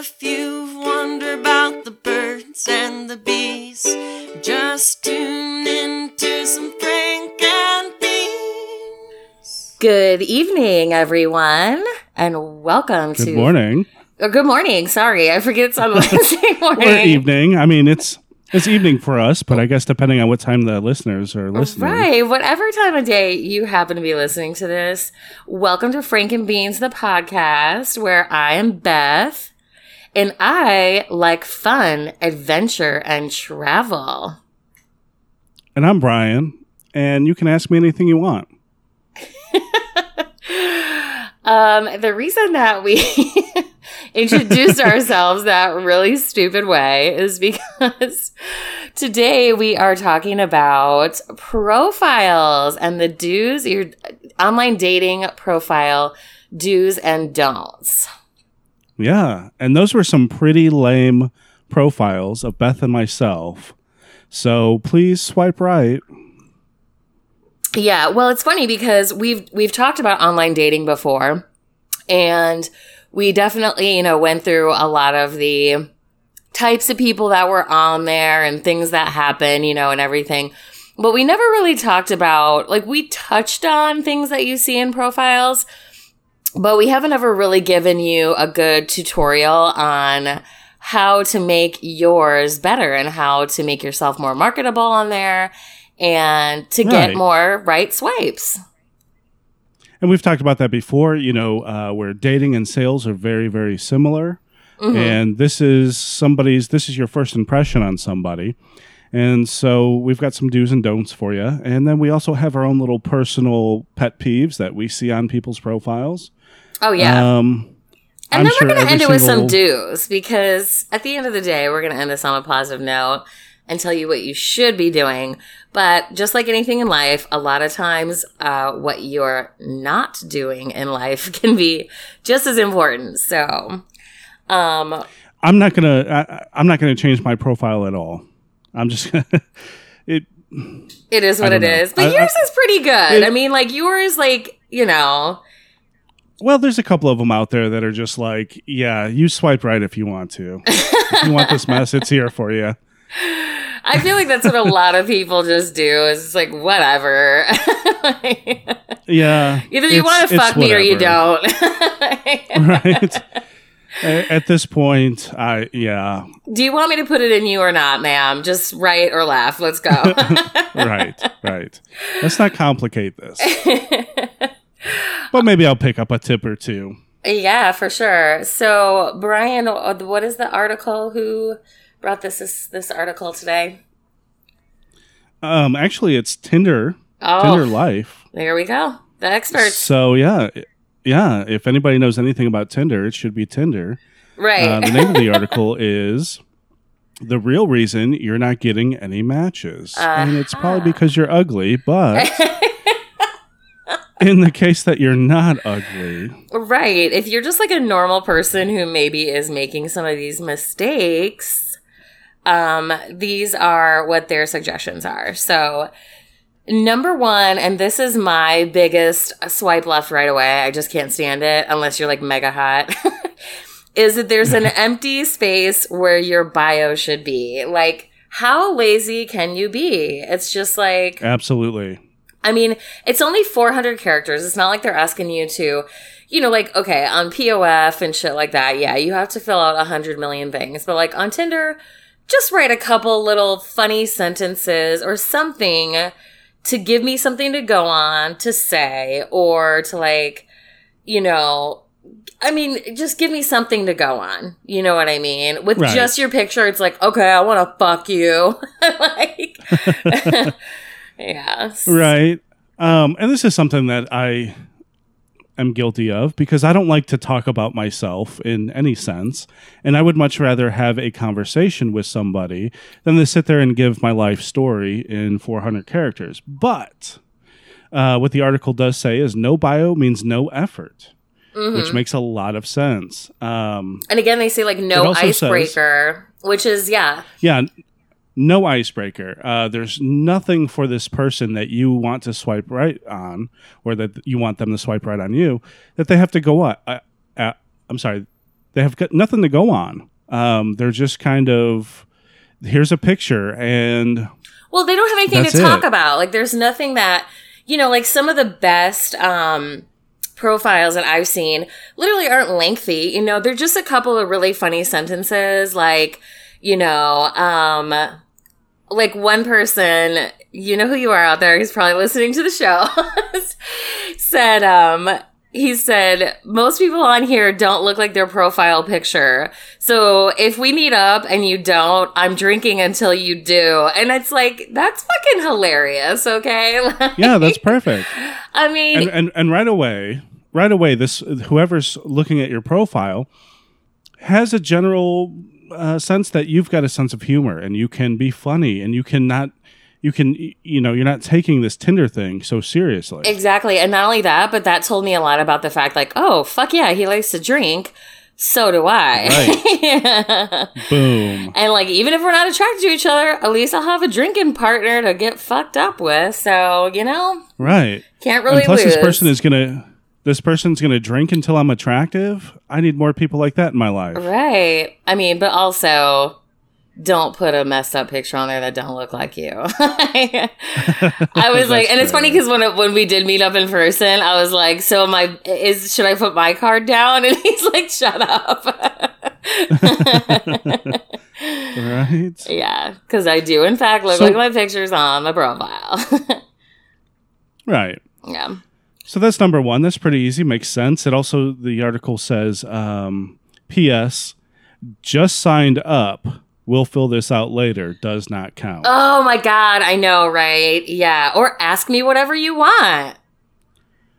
if you've wondered about the birds and the bees, just tune in to some Frank and Beans. Good evening, everyone, and welcome to Good to. morning Oh, good morning. Sorry, I forget it's on Wednesday morning. or evening. I mean, it's it's evening for us, but I guess depending on what time the listeners are listening. Right, whatever time of day you happen to be listening to this, welcome to Frank and Beans, the podcast, where I am Beth, and I like fun, adventure, and travel. And I'm Brian, and you can ask me anything you want. Um, the reason that we introduced ourselves that really stupid way is because today we are talking about profiles and the do's, your online dating profile do's and don'ts. Yeah, and those were some pretty lame profiles of Beth and myself. So please swipe right. Yeah, well, it's funny because we've we've talked about online dating before, and we definitely you know went through a lot of the types of people that were on there and things that happen, you know, and everything. But we never really talked about like we touched on things that you see in profiles, but we haven't ever really given you a good tutorial on how to make yours better and how to make yourself more marketable on there and to get Right. more right swipes. And we've talked about that before, you know, uh, where dating and sales are very, very similar. Mhm. And this is somebody's, this is your first impression on somebody. And so we've got some do's and don'ts for you. And then we also have our own little personal pet peeves that we see on people's profiles. Oh yeah. Um, and I'm then sure we're going to end it with some do's because at the end of the day, we're going to end this on a positive note and tell you what you should be doing. But just like anything in life, a lot of times uh, what you're not doing in life can be just as important. So, um, I'm not gonna. I, I'm not gonna change my profile at all. I'm just gonna. It. it is what I it know. is. But I- I- yours is pretty good. It- I mean, like yours, like, you know, Well, there's a couple of them out there that are just like, yeah, you swipe right if you want to. if you want this mess, it's here for you. I feel like that's what a lot of people just do is it's like, whatever. Yeah. Either you want to fuck me or you don't. right. At this point, I yeah, Do you want me to put it in you or not, ma'am? Just write or laugh. Let's go. right, right. Let's not complicate this. But maybe I'll pick up a tip or two. yeah, for sure. So, Brian, what is the article? Who brought this this, this article today? Um, actually, it's Tinder, Oh, Tinder Life. there we go. The experts. So yeah, yeah. If anybody knows anything about Tinder, it should be Tinder. Right. Uh, the name of the article is "The Real Reason You're Not Getting Any Matches," and it's probably Uh-huh. because you're ugly. But in the case that you're not ugly, Right. If you're just like a normal person who maybe is making some of these mistakes, um, these are what their suggestions are. So, number one, and this is my biggest swipe left right away. I just can't stand it unless you're like mega hot. is that there's an empty space where your bio should be. Like, how lazy can you be? It's just like, absolutely. I mean, it's only 400 characters. It's not like they're asking you to, you know, like, okay, on POF and shit like that, yeah, you have to fill out 100 million things. But like on Tinder, just write a couple little funny sentences or something to give me something to go on, to say, or to like, you know, I mean, just give me something to go on. You know what I mean? With Right. just your picture, it's like, okay, I want to fuck you. like, yeah. Right. Um, and this is something that I am guilty of because I don't like to talk about myself in any sense. And I would much rather have a conversation with somebody than to sit there and give my life story in 400 characters. But uh, what the article does say is no bio means no effort, Mhm. which makes a lot of sense. Um, And again, they say like no icebreaker, which is yeah, yeah. No icebreaker. Uh, there's nothing for this person that you want to swipe right on, or that you want them to swipe right on you. That they have to go what? Uh, uh, I'm sorry. they have got nothing to go on. Um, they're just kind of here's a picture and Well, they don't have anything to talk it. about. Like, there's nothing that, you know, like some of the best um, profiles that I've seen literally aren't lengthy. You know, they're just a couple of really funny sentences. Like, you know, um, like one person, you know who you are out there, he's probably listening to the show, said, um, he said, most people on here don't look like their profile picture. So if we meet up and you don't, I'm drinking until you do. And it's like, that's fucking hilarious, okay? Like, yeah, that's perfect. I mean, and, and and right away, right away, this whoever's looking at your profile has a general uh, sense that you've got a sense of humor and you can be funny and you can not, you can, you know, you're not taking this Tinder thing so seriously. Exactly. And not only that, but that told me a lot about the fact like, oh, fuck yeah, he likes to drink. So do I. Boom. and like, even if we're not attracted to each other, at least I'll have a drinking partner to get fucked up with. So, you know, Right. can't really and plus, lose. this person is gonna, this person's gonna drink until I'm attractive. I need more people like that in my life. right. I mean, but also don't put a messed up picture on there that don't look like you. I was like, and it's funny because when it, when we did meet up in person, I was like, so my is should I put my card down? And he's like, shut up. Right. Yeah, because I do, in fact, look So- like my pictures on my profile. Right. yeah. So that's number one. That's pretty easy. Makes sense. It also the article says, um, "P.S. Just signed up. We'll fill this out later. Does not count." Oh my God, I know, right? Yeah. Or ask me whatever you want.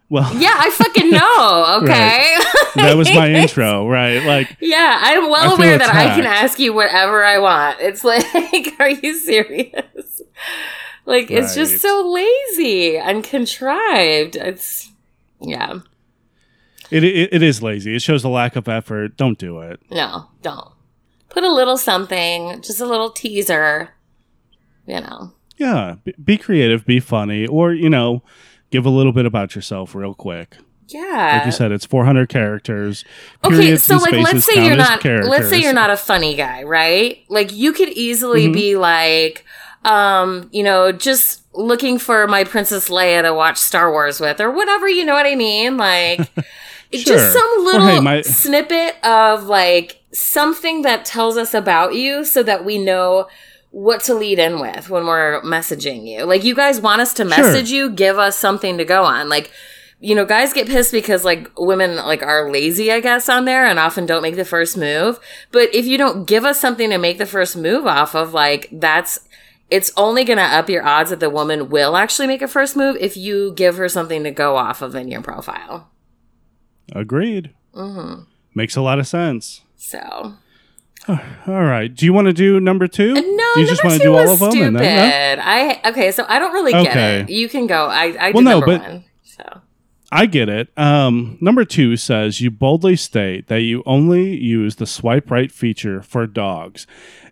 well, Yeah, I fucking know, okay? that was my intro. Right. Like, Yeah, I'm well aware that I can ask you whatever I want. It's like, are you serious? Like, it's just so lazy and contrived. It's, yeah. it, it it is lazy. It shows a lack of effort. Don't do it. No, don't. Put a little something, just a little teaser, you know. Yeah. Be, be creative. Be funny. Or you know, give a little bit about yourself real quick. Yeah. Like you said, it's 400 characters. Okay, so like let's say you're not let's say you're not a funny guy, right? Like you could easily Mm-hmm. be like um, you know, just looking for my Princess Leia to watch Star Wars with or whatever, you know what I mean? Like Sure. just some little hey, my- snippet of like something that tells us about you so that we know what to lead in with when we're messaging you. Like you guys want us to message you, give us something to go on. Like you know, guys get pissed because like women like are lazy, I guess, on there and often don't make the first move. But if you don't give us something to make the first move off of, like that's it's only gonna up your odds that the woman will actually make a first move if you give her something to go off of in your profile. Agreed. Mm-hmm. Makes a lot of sense. So All right. Do you want to do number two? no, do you just want to do all of them? stupid. And then, no? I okay, so I don't really get Okay. it. You can go. I I Well, no, number but- one. So I get it. Um, number two says you boldly state that you only use the swipe right feature for dogs,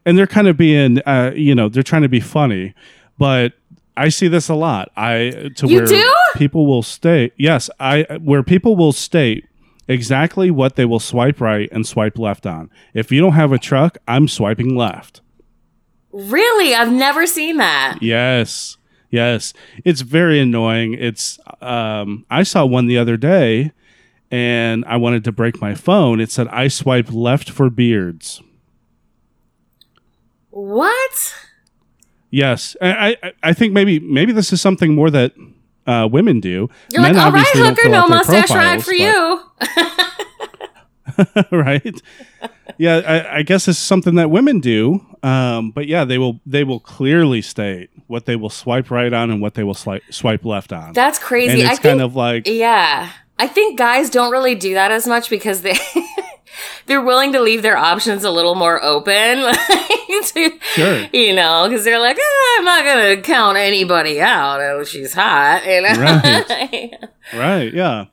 and they're kind of being, uh, you know, they're trying to be funny, but I see this a lot. I to You where do? people will state yes, I where people will state exactly what they will swipe right and swipe left on. If you don't have a truck, I'm swiping left. really, I've never seen that. Yes. Yes. It's very annoying. It's um I saw one the other day and I wanted to break my phone. It said I swipe left for beards. What? Yes. I I, I think maybe maybe this is something more that uh, women do. You're Men like, all right, obviously don't hooker, no mustache ride for but- you. right? yeah, I, I guess it's something that women do. Um, but yeah, they will they will clearly state what they will swipe right on and what they will swipe swipe left on. That's crazy. and it's I think, kind of like yeah, I think guys don't really do that as much because they they're willing to leave their options a little more open. like, to- Sure. You know, because they're like, "Ah, I'm not gonna count anybody out. Oh, she's hot. You know. Right. Right. Yeah.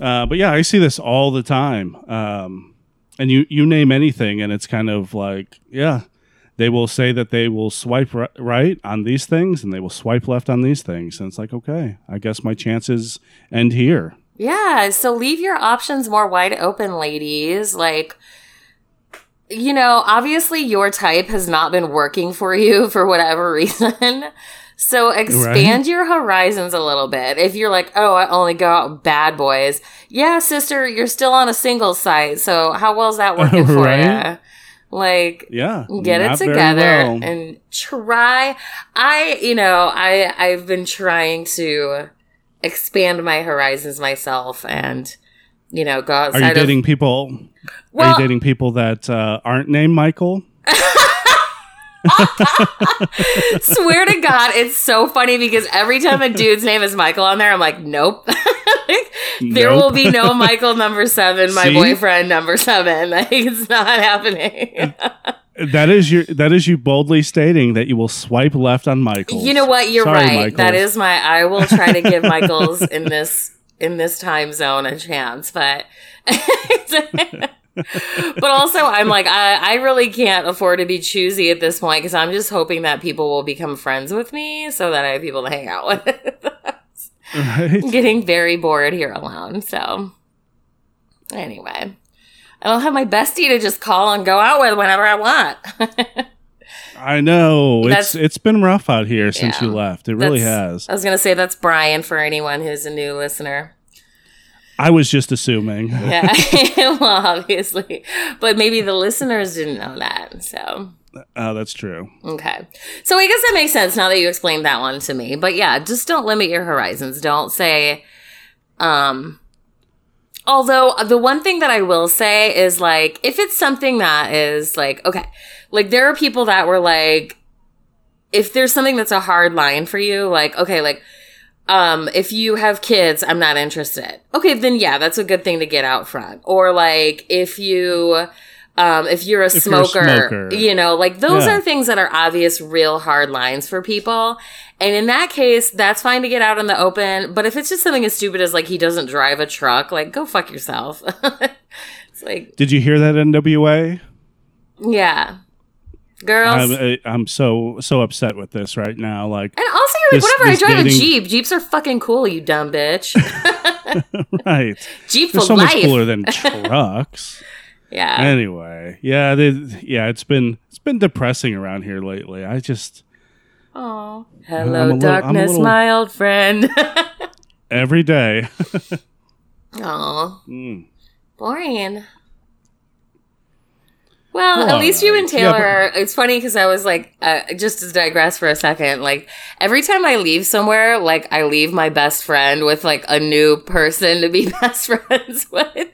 Uh, but yeah, I see this all the time. Um, and you you name anything, and it's kind of like, yeah, they will say that they will swipe ri- right on these things, and they will swipe left on these things, and it's like, okay, I guess my chances end here. Yeah, so leave your options more wide open, ladies. Like, you know, obviously your type has not been working for you for whatever reason. So expand Right. your horizons a little bit. If you're like, oh, I only go out with bad boys. Yeah, sister, you're still on a single site. So how well is that working for Right. you? Like, Yeah. get it together well. and try i you know i i've been trying to expand my horizons myself and you know go Are outside you dating people? are you dating people that uh, aren't named Michael? swear to god it's so funny because every time a dude's name is michael on there i'm like nope there Nope. will be no michael number seven my See? boyfriend number seven like it's not happening That is your. That is you boldly stating that you will swipe left on Michael. You know what? You're Sorry, right. Michaels. That is my. I will try to give Michaels in this in this time zone a chance, but. But also, I'm like, I, I really can't afford to be choosy at this point because I'm just hoping that people will become friends with me so that I have people to hang out with. Right? I'm getting very bored here alone. So, anyway, I don't have my bestie to just call and go out with whenever I want. I know That's- it's it's been rough out here since Yeah. you left. It really has. I was going to say that's Brian for anyone who's a new listener. I was just assuming. Yeah, well, obviously, but maybe the listeners didn't know that. So, Oh, that's true. okay. So, I guess that makes sense now that you explained that one to me. But yeah, just don't limit your horizons. Don't say, um, although the one thing that I will say is like, if it's something that is like, okay, like there are people that were like, if there's something that's a hard line for you, like, okay, like, um, if you have kids, I'm not interested. Okay, then yeah, that's a good thing to get out front. Or like if you um if you're a, If you're a smoker, smoker. you know, like those Yeah. are things that are obvious real hard lines for people. And in that case, that's fine to get out in the open, but if it's just something as stupid as like he doesn't drive a truck, like go fuck yourself. it's like, Did you hear that NWA? yeah. Girls. I'm, I- I'm so so upset with this right now. Like, and also, you're like, this- whatever. I drive a Jeep. Jeeps are fucking cool, you dumb bitch. right? Jeep They're for so life. much cooler than trucks. yeah. anyway, yeah, they, yeah, it's been it's been depressing around here lately. I just Oh, hello, little- darkness, little- my old friend. every day. oh, Mm. boring. Well, at least you and alright. Yeah, Taylor. it's funny because I was like, uh, just to digress for a second. Like every time I leave somewhere, like I leave my best friend with like a new person to be best friends with,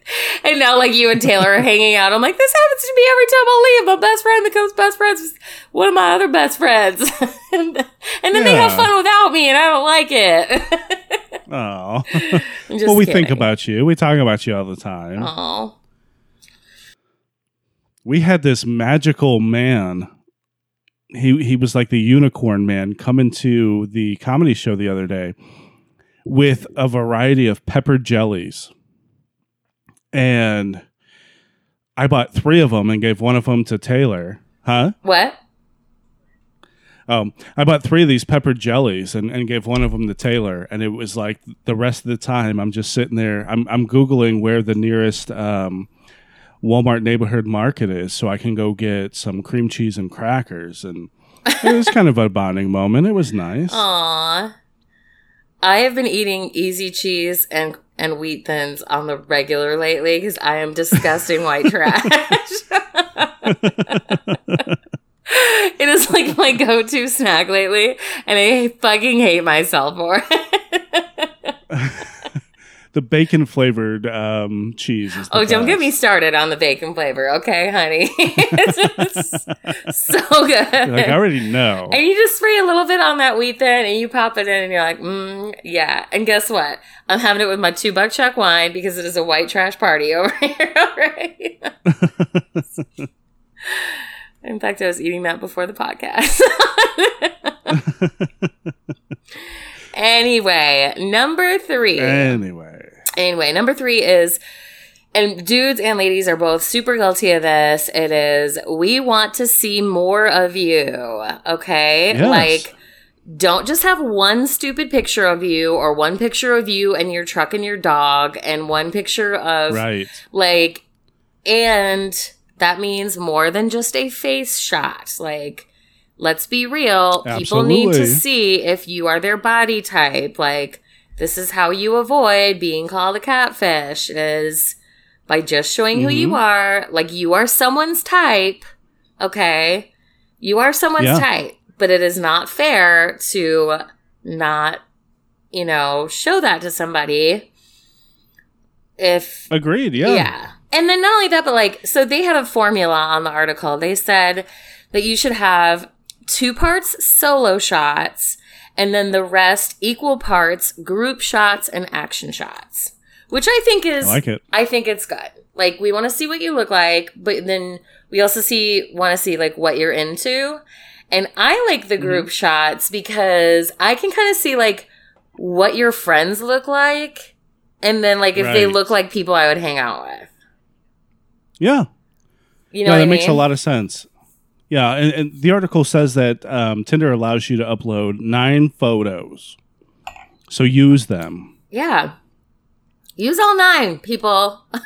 and now like you and Taylor are hanging out. I'm like, this happens to me every time I leave. My best friend becomes best friends with one of my other best friends, and, and then they have fun without me, and I don't like it. Oh, well, we think about you. We talk about you all the time. Oh, we had this magical man. He he was like the unicorn man coming to the comedy show the other day with a variety of pepper jellies. And I bought 3 of them and gave one of them to Taylor. Huh? what? Um, I bought three of these pepper jellies and, and gave one of them to Taylor, and it was like the rest of the time I'm just sitting there. I'm I'm googling where the nearest um, Walmart neighborhood market is, so I can go get some cream cheese and crackers. And it was kind of a bonding moment. It was nice. Aw. I have been eating easy cheese and and wheat thins on the regular lately because I am disgusting white trash. it is like my go-to snack lately, and I fucking hate myself for it. The bacon flavored um, cheese oh, don't get me started on the bacon flavor, okay, honey? it's so good. Like I already know. And you just spray a little bit on that wheat thin and you pop it in and you're like, mm, yeah. And guess what? I'm having it with my two buck chuck wine because it is a white trash party over here. Already. In fact, I was eating that before the podcast. anyway, number three. anyway, Anyway, number three is, and dudes and ladies are both super guilty of this. It is, we want to see more of you. Okay. Yes. Like, don't just have one stupid picture of you or one picture of you and your truck and your dog and one picture of Right. like and that means more than just a face shot like let's be real people need to see if you are their body type like this is how you avoid being called a catfish is by just showing who you mm-hmm. are like you are someone's type okay you are someone's Yeah. type but it is not fair to not you know show that to somebody if Agreed. Yeah. yeah. And then not only that, but like, so they had a formula on the article. They said that you should have two parts solo shots and then the rest equal parts group shots and action shots, which I think is, I like it. I think it's good. Like, we want to see what you look like, but then we also see, want to see like what you're into. And I like the group mm-hmm. shots because I can kind of see like what your friends look like. And then like if they look like people I would hang out with. Yeah. You know that I makes a lot of sense. Yeah, and, and the article says that um, Tinder allows you to upload nine photos, so use them. Yeah. Use all nine, people.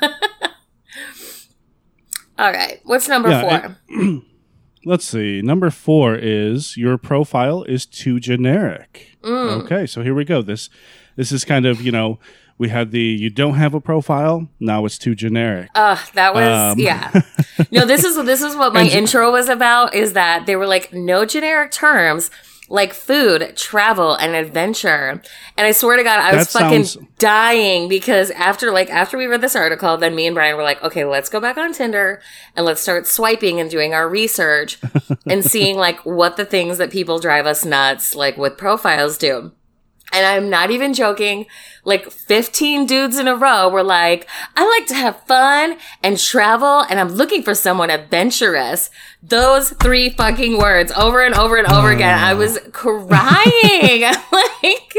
all right. What's number Yeah, four? Let's see. Number four is your profile is too generic. Mm. Okay, so here we go. This this is kind of you know we had the you don't have a profile now it's too generic. Ugh, that was Um, yeah. No, this is this is what my intro was about. Is that they were like no generic terms like food, travel, and adventure. And I swear to God, I was fucking sounds- dying because after like after we read this article, then me and Brian were like, okay, let's go back on Tinder and let's start swiping and doing our research and seeing like what the things that people drive us nuts like with profiles do. And I'm not even joking. Like 15 dudes in a row were like, I like to have fun and travel and I'm looking for someone adventurous. Those three fucking words over and over and over again. I was crying. like,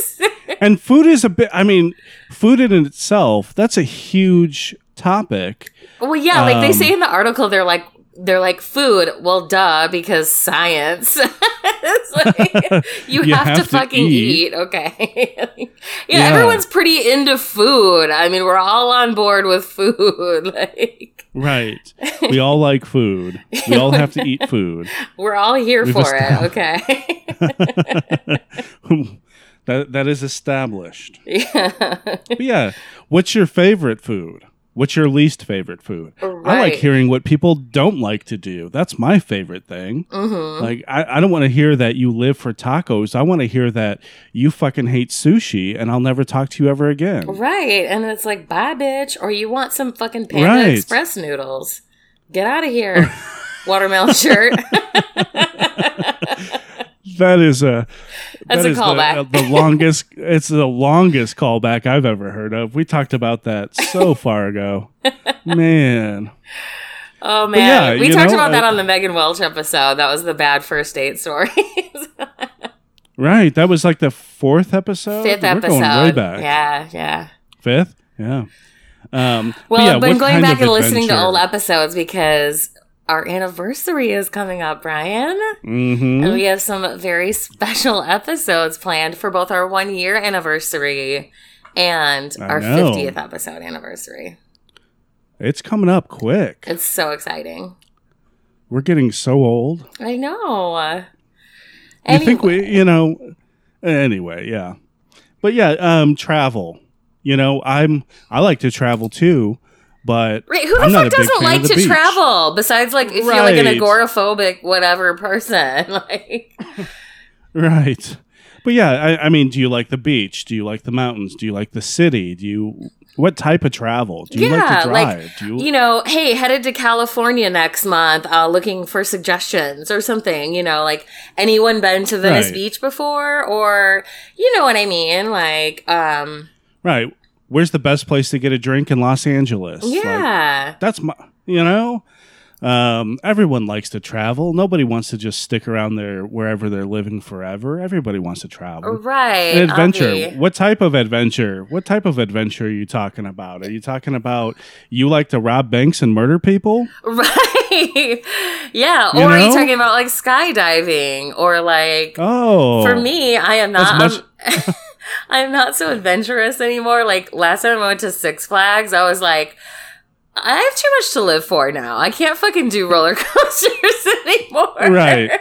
and food is a bit. I mean, food in itself that's a huge topic. well, yeah, like they Um, say in the article, they're like, they're like food. Well, duh, because science. like, you, You have, to have to fucking eat. eat. Okay. yeah, Yeah. everyone's pretty into food. I mean, we're all on board with food. Like, Right. We all like food. We all have to eat food. we're all here We've for it. Okay. that that is established. yeah. Yeah, what's your favorite food? What's your least favorite food? I like hearing what people don't like to do. That's my favorite thing. hmm Like I, I don't want to hear that you live for tacos. I want to hear that you fucking hate sushi and I'll never talk to you ever again. Right. And it's like, bye, bitch. Or you want some fucking Panda Right. Express noodles. Get out of here, watermelon shirt. That is a That's that a is the- callback. uh, The, longest. It's the longest callback I've ever heard of. We talked about that so far ago. Man, Oh, yeah, man. we talked know, about that uh, on the Megan Welch episode. That was the bad first date story. right? That was like the fourth episode. Fifth We're episode. going way back. Yeah, yeah. Fifth, yeah. Um, Well, yeah, I've been going back and listening to old episodes because our anniversary is coming up, Brian. Mhm. And we have some very special episodes planned for both our one year anniversary and I our know. 50th episode anniversary. It's coming up quick. It's so exciting. We're getting so old. I know. You think we, you know, anyway, yeah. But yeah, um travel. You know, I'm I like to travel too, but Right, who the I'm not fuck a doesn't like to beach. travel besides like if you're like an agoraphobic whatever person? like Right. But yeah, I, I mean, do you like the beach? Do you like the mountains? Do you like the city? Do you what type of travel? Do you Yeah, like to like, drive? do you, you know, hey, headed to California next month, uh, looking for suggestions or something, you know, like anyone been to Venice Right. Beach before? Or, you know what I mean? Like, um, right. Where's the best place to get a drink in Los Angeles? Like, yeah. that's my you know? Um, everyone likes to travel. Nobody wants to just stick around there wherever they're living forever. Everybody wants to travel. Right. An adventure. What type of adventure? What type of adventure are you talking about? Are you talking about you like to rob banks and murder people? Right. yeah. You or are you know? talking about like skydiving or like Oh, for me, I am not I'm, I'm not so adventurous anymore. Like last time I went to Six Flags, I was like I have too much to live for now. I can't fucking do roller coasters anymore. Right.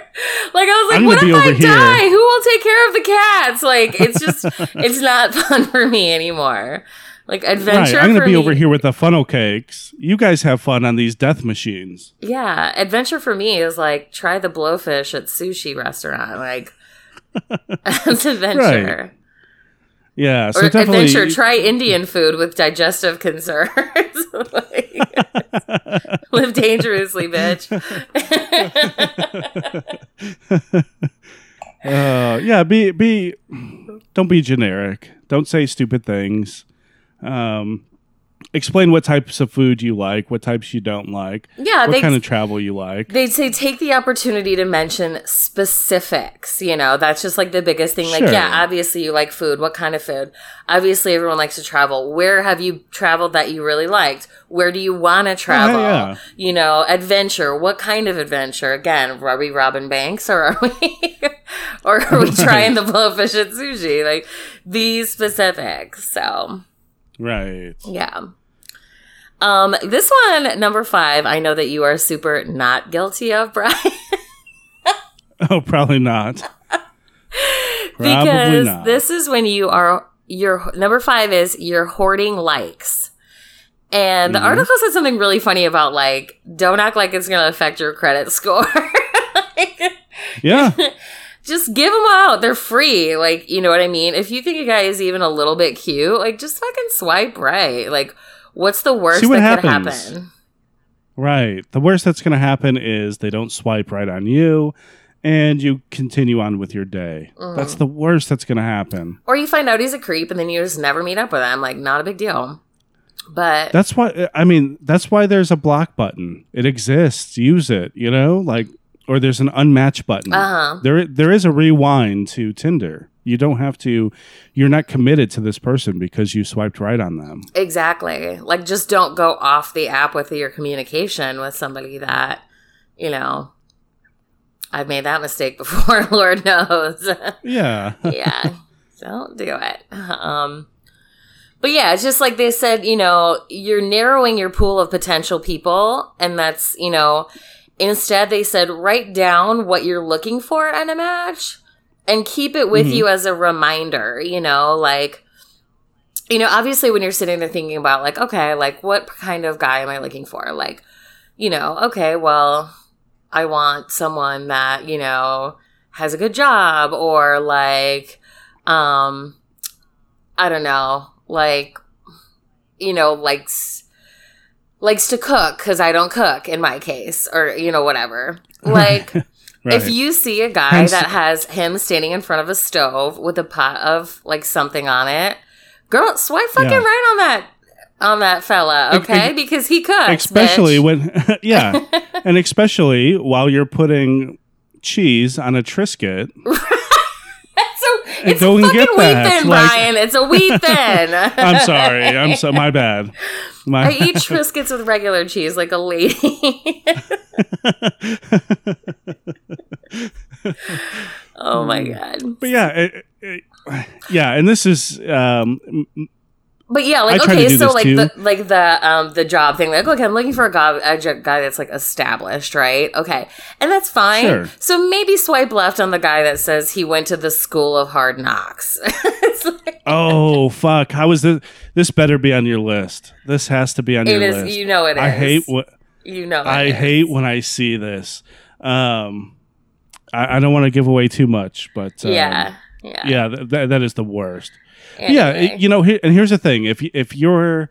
Like I was like, what if I here. die? Who will take care of the cats? Like it's just it's not fun for me anymore. Like right. adventure. I'm going to for be me- over here with the funnel cakes. You guys have fun on these death machines. Yeah, adventure for me is like try the blowfish at sushi restaurant. Like that's adventure. Yeah. So or definitely. adventure, try Indian food with digestive concerns. Like, live dangerously, bitch. Uh, yeah, be be don't be generic. Don't say stupid things. Um, explain what types of food you like, what types you don't like, Yeah, what they kind of travel you like. they'd say take the opportunity to mention specifics. You know, that's just like the biggest thing. Like, Sure. yeah, obviously you like food. What kind of food? Obviously, everyone likes to travel. Where have you traveled that you really liked? Where do you want to oh, travel? Oh, yeah. You know, adventure. What kind of adventure? Again, are we robbing banks or are we, or are we trying the blowfish at sushi? Like, these specifics. So. Right. Yeah. Um, this one, number five, I know that you are super not guilty of, Brian. Oh, probably not. Probably because not. this is when you are your number five is you're hoarding likes. And Mm-hmm. the article said something really funny about like, don't act like it's gonna affect your credit score. Like, yeah. just give them out. They're free. Like, you know what I mean? If you think a guy is even a little bit cute, like just fucking swipe right. Like, what's the worst See what that could happens. happen? Right. The worst that's going to happen is they don't swipe right on you and you continue on with your day. That's Mm. the worst that's going to happen. Or you find out he's a creep and then you just never meet up with him. Like, not a big deal. But That's why I mean, that's why there's a block button. It exists. Use it, you know? Like or there's an unmatch button. Uh-huh. There there is a rewind to Tinder. You don't have to you're not committed to this person because you swiped right on them. exactly. Like, just don't go off the app with your communication with somebody that, you know, I've made that mistake before, Lord knows. Yeah. yeah. Don't do it. Um, but yeah, it's just like they said, you know, you're narrowing your pool of potential people. And that's, you know, instead they said write down what you're looking for in a match and keep it with Mhm. you as a reminder, you know, like, you know, obviously when you're sitting there thinking about like, okay, like what kind of guy am I looking for? Like, you know, okay, well, I want someone that, you know, has a good job or like um I don't know, like you know, likes likes to cook cuz I don't cook in my case or you know whatever. Like Right. if you see a guy that has him standing in front of a stove with a pot of like something on it, girl, swipe fucking Yeah. right on that on that fella, okay? because he cooks. especially bitch. when yeah. and especially while you're putting cheese on a Triscuit. It's go a and fucking get wheat that, thin, like- Brian. It's a wheat thin. I'm sorry. I'm so my bad. My I eat Triscuits with regular cheese like a lady. oh my god. But yeah, it, it, yeah, and this is um, But yeah, like to okay, so like too. the like the um the job thing, like okay, I'm looking for a guy a guy that's like established, right? Okay, and that's fine. Sure. So maybe swipe left on the guy that says he went to the school of hard knocks. it's like, oh fuck. How is this? This better be on your list. This has to be on it your is, list. you know, it is. I hate what you know. I is. hate when I see this. Um, I, I don't want to give away too much, but um, yeah, yeah, yeah, th- th- that is the worst. Anyway. Yeah, you know, and here's the thing: if if you're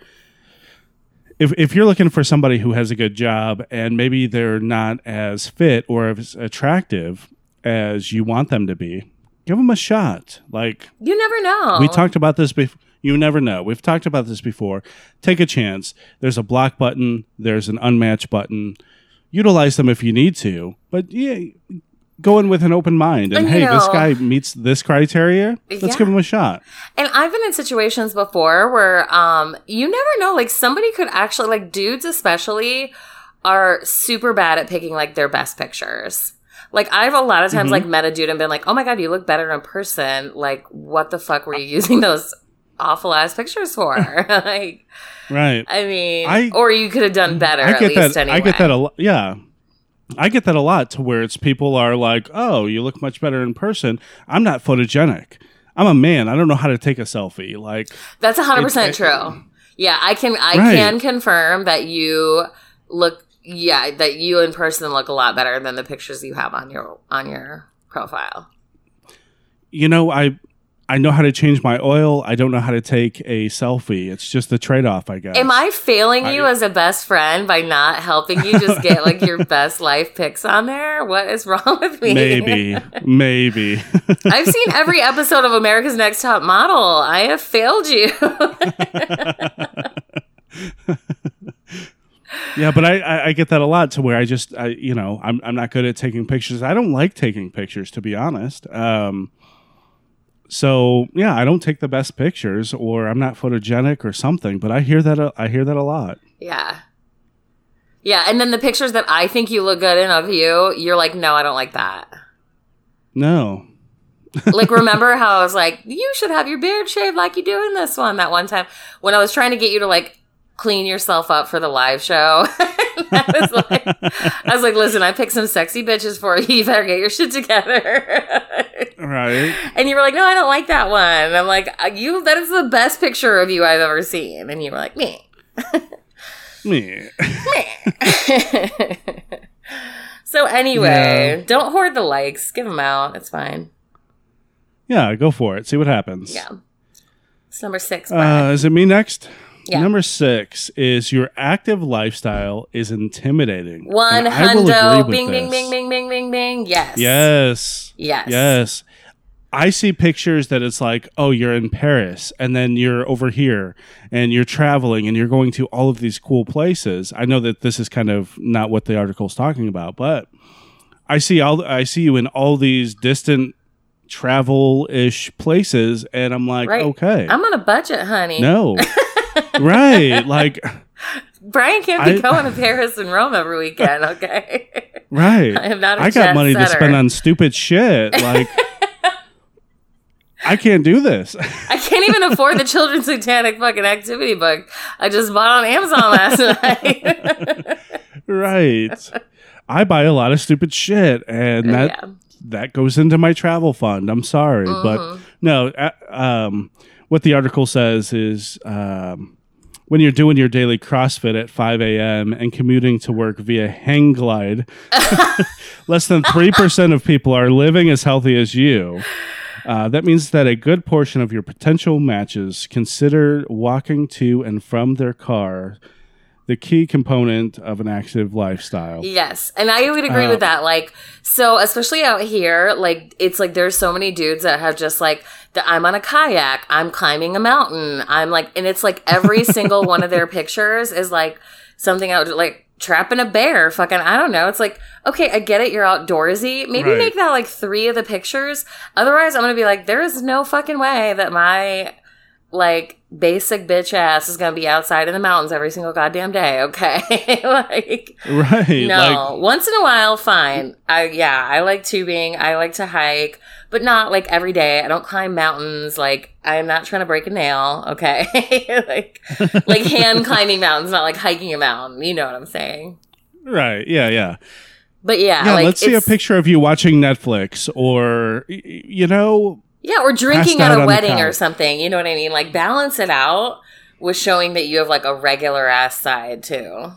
if if you're looking for somebody who has a good job and maybe they're not as fit or as attractive as you want them to be, give them a shot. Like you never know. we talked about this before. You never know. We've talked about this before. Take a chance. There's a block button. There's an unmatch button. utilize them if you need to. But yeah, go in with an open mind and And, hey, you this guy meets this criteria. Let's Yeah. give him a shot. And I've been in situations before where um you never know like somebody could actually like dudes especially are super bad at picking like their best pictures. Like I've a lot of times Mhm. like met a dude and been like, "Oh my god, you look better in person." Like what the fuck were you using those awful ass pictures for? like Right. I mean, I- or you could have done better I at get least that. anyway. I get that a lot. Yeah. I get that a lot to where it's people are like, "Oh, you look much better in person." I'm not photogenic. I'm a man. I don't know how to take a selfie. Like, That's hundred percent It- true. Yeah, I can I Right. can confirm that you look yeah, that you in person look a lot better than the pictures you have on your on your profile. you know, I I know how to change my oil. I don't know how to take a selfie. It's just the trade-off, I guess. Am I failing you I- as a best friend by not helping you just get like your best life pics on there? What is wrong with me? Maybe, maybe. I've seen every episode of America's Next Top Model. I have failed you. yeah, but I, I I get that a lot to where I just I you know I'm I'm not good at taking pictures. I don't like taking pictures to be honest. Um, so yeah, I don't take the best pictures, or I'm not photogenic or something. But I hear that a, I hear that a lot. yeah. Yeah, and then the pictures that I think you look good in of you, you're like, no, I don't like that. No, like remember how I was like, you should have your beard shaved like you do in this one that one time when I was trying to get you to like clean yourself up for the live show. I, was like, I was like, listen, I picked some sexy bitches for you. You better get your shit together. right? and you were like, no, I don't like that one. And I'm like, "Uh, you, that is the best picture of you I've ever seen. And you were like, me. Me. so anyway, Yeah. don't hoard the likes. Give them out. It's fine. Yeah, go for it. See what happens. Yeah. It's number six. Uh, is it me next? Yeah. Number six is your active lifestyle is intimidating. One And I will agree hundo. Bing, bing, bing, bing, bing, bing, bing. Yes. Yes. Yes. Yes. I see pictures that it's like, oh, you're in Paris and then you're over here and you're traveling and you're going to all of these cool places. I know that this is kind of not what the article's talking about, but I see all I see you in all these distant travel-ish places and I'm like, Right. okay. I'm on a budget, honey. no. right. Like Brian can't be I- going to Paris and Rome every weekend, okay? right. I am not I got money to spend on stupid shit. Like I can't do this. I can't even afford the children's satanic fucking activity book I just bought on Amazon last night. right. I buy a lot of stupid shit, and that yeah. that goes into my travel fund. I'm sorry, Mhm. but no. Uh, um, what the article says is um, when you're doing your daily CrossFit at 5 a.m. and commuting to work via hang glide, less than three percent of people are living as healthy as you. Uh, that means that a good portion of your potential matches consider walking to and from their car the key component of an active lifestyle. Yes. And I would agree Uh, with that. Like, so especially out here, like, it's like there's so many dudes that have just like, the, I'm on a kayak, I'm climbing a mountain, I'm like, and it's like every single one of their pictures is like something out, like, trapping a bear, fucking, I don't know. It's like, okay, I get it, you're outdoorsy. Maybe Right. make that like three of the pictures. Otherwise, I'm gonna be like, there is no fucking way that my like basic bitch ass is gonna be outside in the mountains every single goddamn day, okay? like Right. no, Like, once in a while, fine. I yeah, I like tubing. I like to hike, but not like every day. I don't climb mountains. Like I'm not trying to break a nail. Okay, like like hand climbing mountains, not like hiking a mountain. You know what I'm saying? right. Yeah. Yeah. But yeah, Yeah. like, let's see a picture of you watching Netflix or, you know, Yeah, or drinking at a wedding or something. You know what I mean? Like balance it out with showing that you have like a regular ass side too.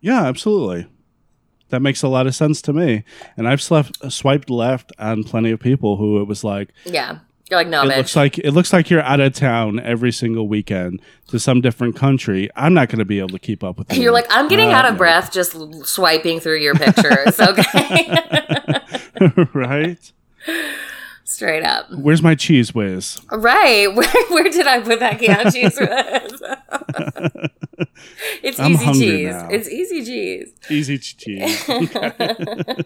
yeah, absolutely. That makes a lot of sense to me. And I've slept, swiped left on plenty of people who it was like, Yeah, you're like no, it bitch. looks like it looks like you're out of town every single weekend to some different country. I'm not going to be able to keep up with you. You're like, I'm getting Uh, out of breath just swiping through your pictures. Okay. right? Straight up. Where's my Cheez Whiz? Right. Where, where did I put that can Cheez Whiz? it's I'm easy cheese. now. It's easy cheese. Easy cheese.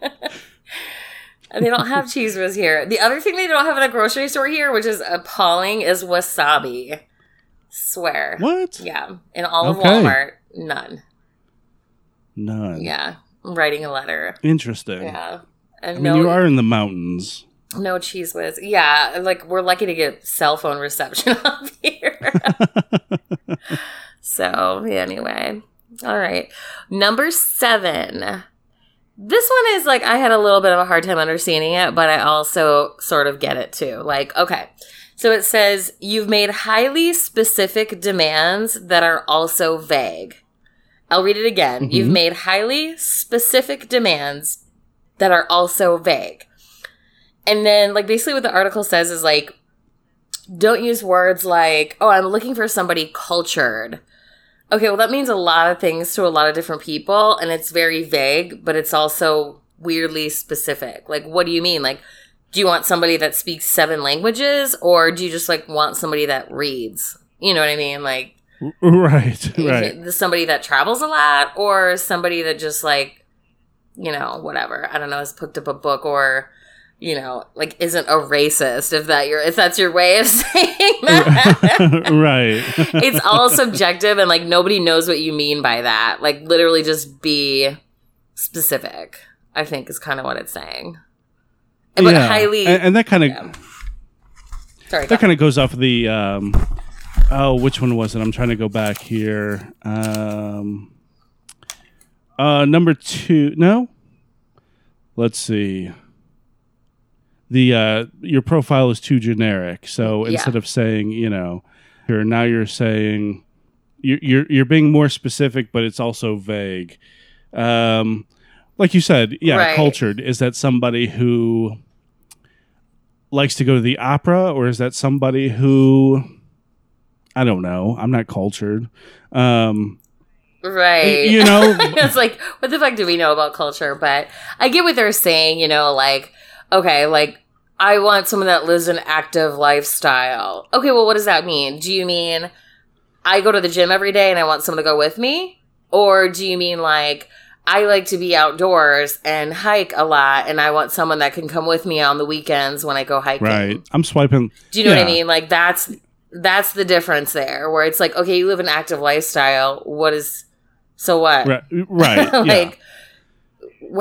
And they don't have Cheez Whiz here. The other thing they don't have in a grocery store here, which is appalling, is wasabi. Swear. what? Yeah. In all of Okay. Walmart, none. None. Yeah. I'm writing a letter. Interesting. Yeah. And I mean, no you are in the mountains. No Cheez Whiz. Yeah, like we're lucky to get cell phone reception up here. so anyway. All right. Number seven. This one is like I had a little bit of a hard time understanding it, but I also sort of get it too. Like, okay. So it says you've made highly specific demands that are also vague. I'll read it again. You've Mhm. made highly specific demands that are also vague. And then, like, basically, what the article says is like, don't use words like, oh, I'm looking for somebody cultured. Okay, well, that means a lot of things to a lot of different people, and it's very vague, but it's also weirdly specific. Like, what do you mean? Like, do you want somebody that speaks seven languages, or do you just like want somebody that reads? You know what I mean? Like, Right. Right. somebody that travels a lot, or somebody that just like, you know, whatever. I don't know, has picked up a book, or you know, like isn't a racist. If that your if that's your way of saying that. right. it's all subjective and like nobody knows what you mean by that. Like literally just be specific. I think is kind of what it's saying. But Yeah. highly and, and that kind of yeah. Sorry. that kind of goes off the um oh which one was it i'm trying to go back here um uh number two no let's see the uh your profile is too generic so Yeah. instead of saying you know here now you're saying you're, you're you're being more specific but it's also vague um like you said yeah Right. cultured is that somebody who likes to go to the opera or is that somebody who i don't know i'm not cultured um Right. you know it's like, what the fuck do we know about culture? But I get what they're saying, you know, like, okay, like, I want someone that lives an active lifestyle. Okay, well, what does that mean? Do you mean I go to the gym every day and I want someone to go with me? Or do you mean like, I like to be outdoors and hike a lot and I want someone that can come with me on the weekends when I go hiking? right i'm swiping Do you know what I mean? Like that's that's the difference there, where it's like, okay, you live an active lifestyle. What is so what? right right yeah.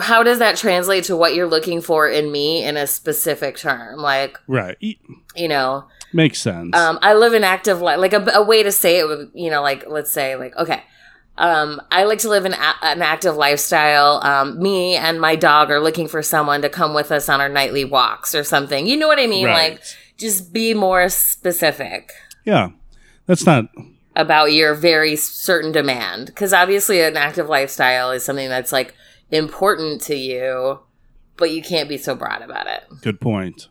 How does that translate to what you're looking for in me in a specific term? Like, right you know, makes sense um, I live an active life. Like a, a way to say it would, you know, like let's say, like okay. Um, I like to live an, a- an active lifestyle. Um, me and my dog are looking for someone to come with us on our nightly walks or something. You know what I mean? Right. Like, just be more specific yeah that's not about your very certain demand because obviously an active lifestyle is something that's like important to you but you can't be so broad about it. Good point.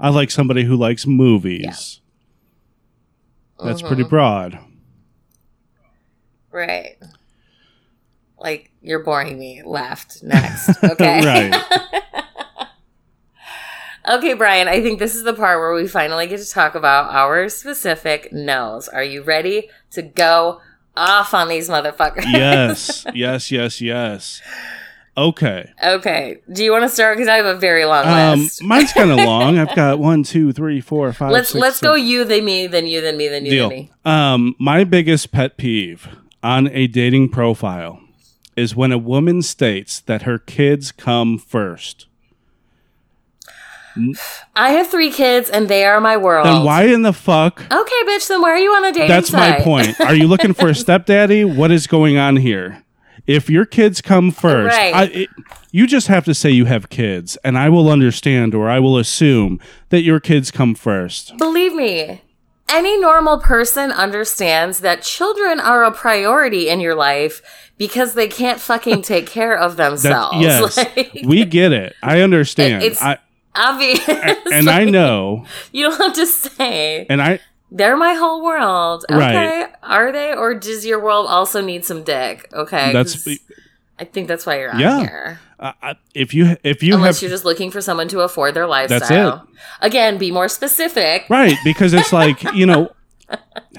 I like somebody who likes movies. That's pretty Mhm. broad. Right. Like you're boring me. Left. Next. Okay. Right. okay brian i think this is the part where we finally get to talk about our specific no's. Are you ready to go off on these motherfuckers? Yes. Yes yes yes okay okay do you want to start because i have a very long um list mine's kind of long i've got one two three four five let's six, let's seven- go you then me then you then me then you deal. then me Um, my biggest pet peeve on a dating profile is when a woman states that her kids come first. I have three kids and they are my world. Then why in the fuck? Okay, bitch. Then why are you on a dating That's my point. Are you looking for a stepdaddy? What is going on here? If your kids come first, Right. I, it, you just have to say you have kids, and I will understand or I will assume that your kids come first. Believe me, any normal person understands that children are a priority in your life because they can't fucking take care of That, themselves. yes, Like, we get it. I understand. It's- I, obvious. and I know, you don't have to say and I they're my whole world. Okay, Right. are they, or does your world also need some dick? Okay, That's I think that's why you're on Yeah. here. Uh, I- if you if you Unless have you're just looking for someone to afford their lifestyle. Again, be more specific. right because it's like you know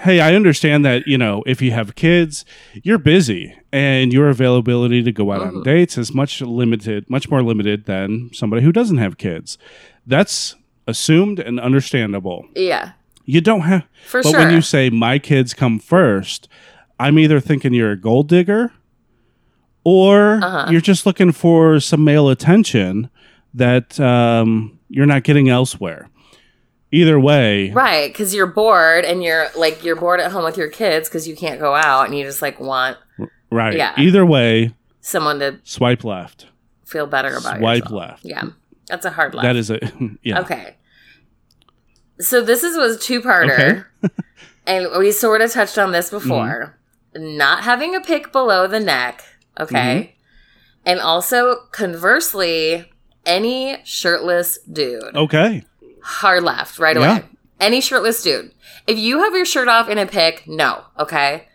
hey i understand that you know if you have kids you're busy and your availability to go out on Mhm. dates is much limited much more limited than somebody who doesn't have kids that's assumed and understandable Yeah, you don't have for but sure. when you say my kids come first i'm either thinking you're a gold digger or Uh-huh. you're just looking for some male attention that um, you're not getting elsewhere either way right, because you're bored and you're like you're bored at home with your kids because you can't go out and you just like want Right. Yeah. Either way, someone to swipe left. feel better about Swipe yourself. left. Yeah, that's a hard left. That is a yeah. Okay. So this is was two parter, and we sort of touched on this before. Mm-hmm. Not having a pick below the neck, okay, Mm-hmm. and also conversely, any shirtless dude, Okay. hard left right Yeah. away. Any shirtless dude. If you have your shirt off in a pic, no, okay.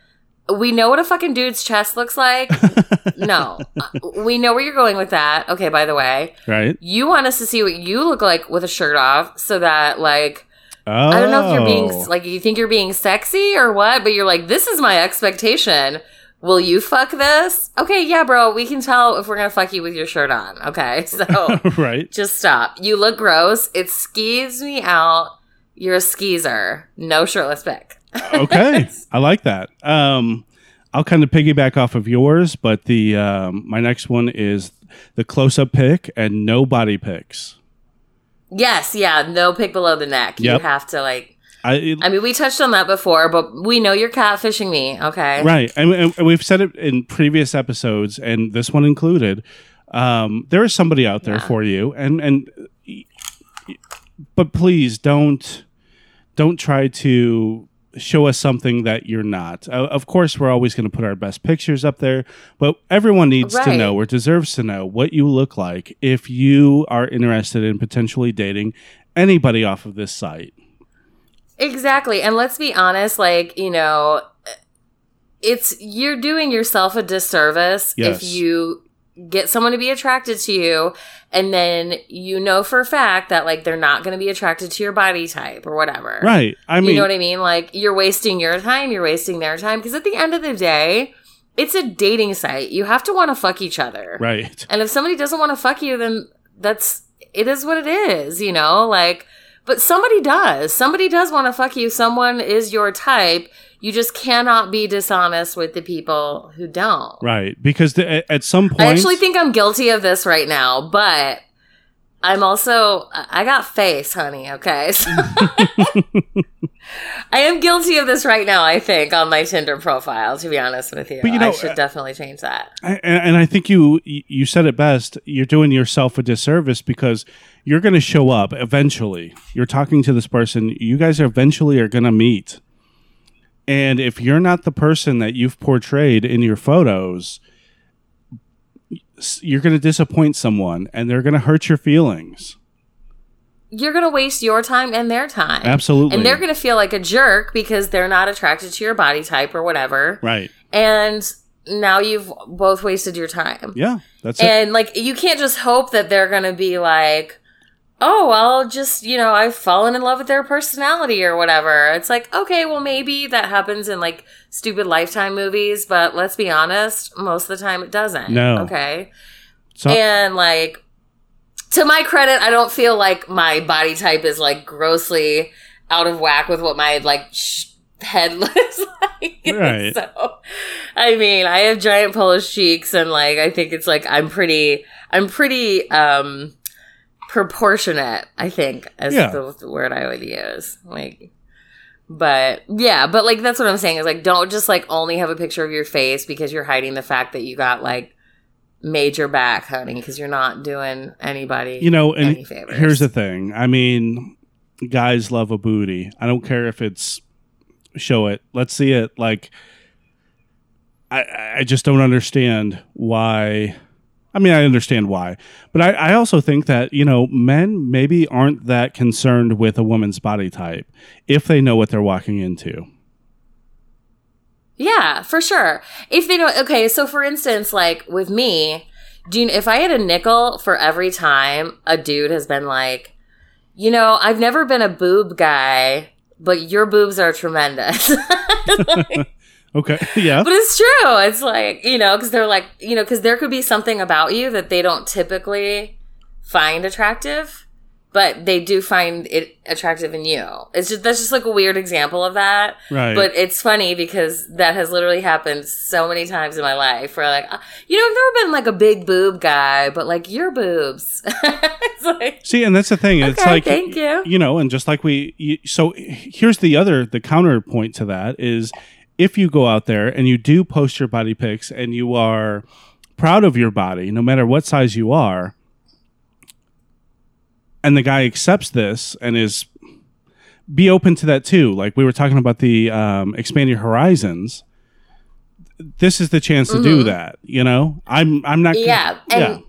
We know what a fucking dude's chest looks like. no, Uh, we know where you're going with that. Okay, by the way, Right. you want us to see what you look like with a shirt off so that like Oh. I don't know if you're being like you think you're being sexy or what, but you're like this is my expectation. Will you fuck this? Okay, yeah, bro, we can tell if we're going to fuck you with your shirt on. Okay. So right. just stop. You look gross. It skeeves me out. You're a skeezer. No shirtless pic. Okay. I like that. Um, I'll kind of piggyback off of yours, but the um, my next one is the close up pick and no body pics. Yes, yeah, no pick below the neck. You have to like I, I mean, we touched on that before, but we know you're catfishing me, okay? Right, and, and and we've said it in previous episodes, and this one included. Um, there is somebody out there Yeah. for you, and and but please don't don't try to show us something that you're not. Uh, of course, we're always going to put our best pictures up there, but everyone needs to know or deserves to know what you look like if you are interested in potentially dating anybody off of this site. Exactly. And let's be honest, like, you know, it's you're doing yourself a disservice Yes. if you get someone to be attracted to you and then you know for a fact that like they're not going to be attracted to your body type or whatever. Right. I mean, you know what I mean? Like you're wasting your time, you're wasting their time because at the end of the day, it's a dating site. You have to want to fuck each other. right. And if somebody doesn't want to fuck you, then that's it is what it is, you know? Like but somebody does. Somebody does want to fuck you. Someone is your type. You just cannot be dishonest with the people who don't. Right. Because the, at- some point, I actually think I'm guilty of this right now, but I'm also I got face, honey, okay? So I am guilty of this right now, I think, on my Tinder profile, to be honest with you. But you know, I should uh, definitely change that. I, and I think you you said it best. You're doing yourself a disservice because you're going to show up eventually. You're talking to this person. You guys eventually are going to meet. And if you're not the person that you've portrayed in your photos, you're going to disappoint someone and they're going to hurt your feelings. You're going to waste your time and their time. Absolutely. And they're going to feel like a jerk because they're not attracted to your body type or whatever. right. And now you've both wasted your time. Yeah. That's it. And like you can't just hope that they're going to be like, "Oh, I'll just, you know, I've fallen in love with their personality or whatever." It's like, "Okay, well maybe that happens in like stupid lifetime movies, but let's be honest, most of the time it doesn't." No. Okay? So, And like to my credit, I don't feel like my body type is like grossly out of whack with what my like sh- head looks like. Right. so, I mean, I have giant Polish cheeks, and like I think it's like I'm pretty, I'm pretty um proportionate. I think is Yeah. the, the word I would use. Like. But yeah, but like that's what I'm saying is like don't just like only have a picture of your face because you're hiding the fact that you got like major back, honey, because you're not doing anybody. you know, and any favors. here's the thing. I mean, guys love a booty. I don't care if it's show it. Let's see it. Like, I I just don't understand why. I mean, I understand why, but I, I also think that you know men maybe aren't that concerned with a woman's body type if they know what they're walking into. Yeah, for sure. If they don't, okay. So for instance, like with me, do you, if I had a nickel for every time a dude has been like, you know, I've never been a boob guy, but your boobs are tremendous. Okay. Yeah. But it's true. It's like, you know, because they're like, you know, because there could be something about you that they don't typically find attractive, but they do find it attractive in you. It's just, that's just like a weird example of that. Right. But it's funny because that has literally happened so many times in my life where like, you know, I've never been like a big boob guy, but like your boobs. it's like, See, and that's the thing. it's Okay, like thank you. You know, and just like we, you, so here's the other, the counterpoint to that is, if you go out there and you do post your body pics and you are proud of your body, no matter what size you are, and the guy accepts this and is be open to that too. Like we were talking about the um, expand your horizons. This is the chance to do that. You know, I'm I'm not. Mm-hmm. Yeah, and- yeah.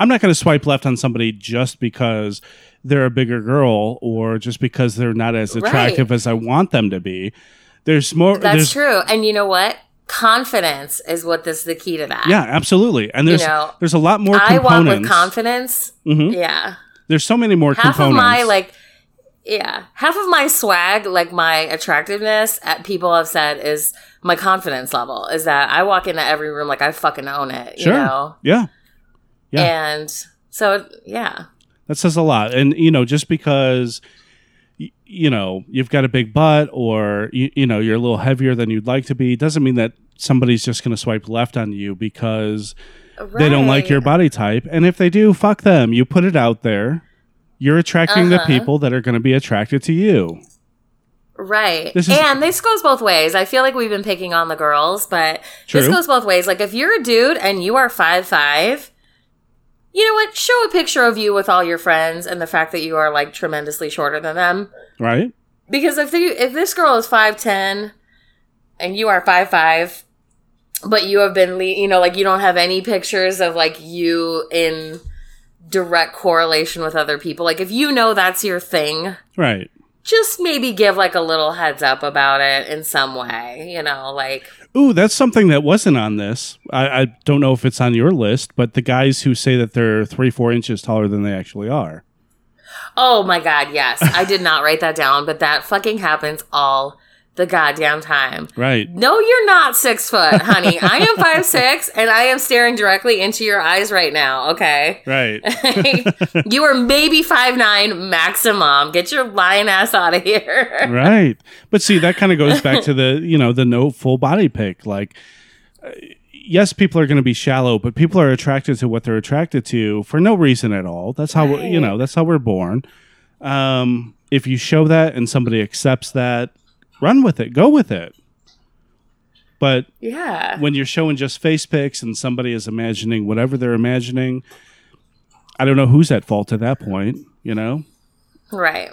I'm not going to swipe left on somebody just because they're a bigger girl or just because they're not as attractive as I want them to be. There's more. that's there's, true. And you know what? Confidence is what this the key to that. Yeah, absolutely. And there's know, there's a lot more I walk with confidence. Mhm. Yeah. There's so many more half components. of my like yeah half of my swag like my attractiveness at people have said is my confidence level is that i walk into every room like i fucking own it sure. you know Yeah. Yeah. and so yeah That says a lot. And you know, just because you know you've got a big butt or you, you know you're a little heavier than you'd like to be doesn't mean that somebody's just going to swipe left on you because they don't like your body type. And if they do, fuck them. You put it out there. You're attracting the Uh-huh. people that are going to be attracted to you. right This is- and this goes both ways i feel like we've been picking on the girls but this goes both ways like if you're a dude and you are five five you know what show a picture of you with all your friends and the fact that you are like tremendously shorter than them Right? because if the, if this girl is 5'10 and you are five five, but you have been le- you know like you don't have any pictures of like you in direct correlation with other people like if you know that's your thing Right. just maybe give like a little heads up about it in some way you know like Ooh, that's something that wasn't on this. I, I don't know if it's on your list, but the guys who say that they're three, four inches taller than they actually are. oh my god yes i did not write that down but that fucking happens all the goddamn time Right. No, you're not six foot, honey. I am five six, and I am staring directly into your eyes right now. Okay, Right. you are maybe five nine maximum. Get your lying ass out of here. right. But see, that kind of goes back to the, you know, the no full body pic. Like, uh, yes, people are going to be shallow, but people are attracted to what they're attracted to for no reason at all. That's how, we you know, that's how we're born. Um, if you show that and somebody accepts that, run with it, go with it. But Yeah, when you're showing just face pics and somebody is imagining whatever they're imagining, I don't know who's at fault at that point, you know? right.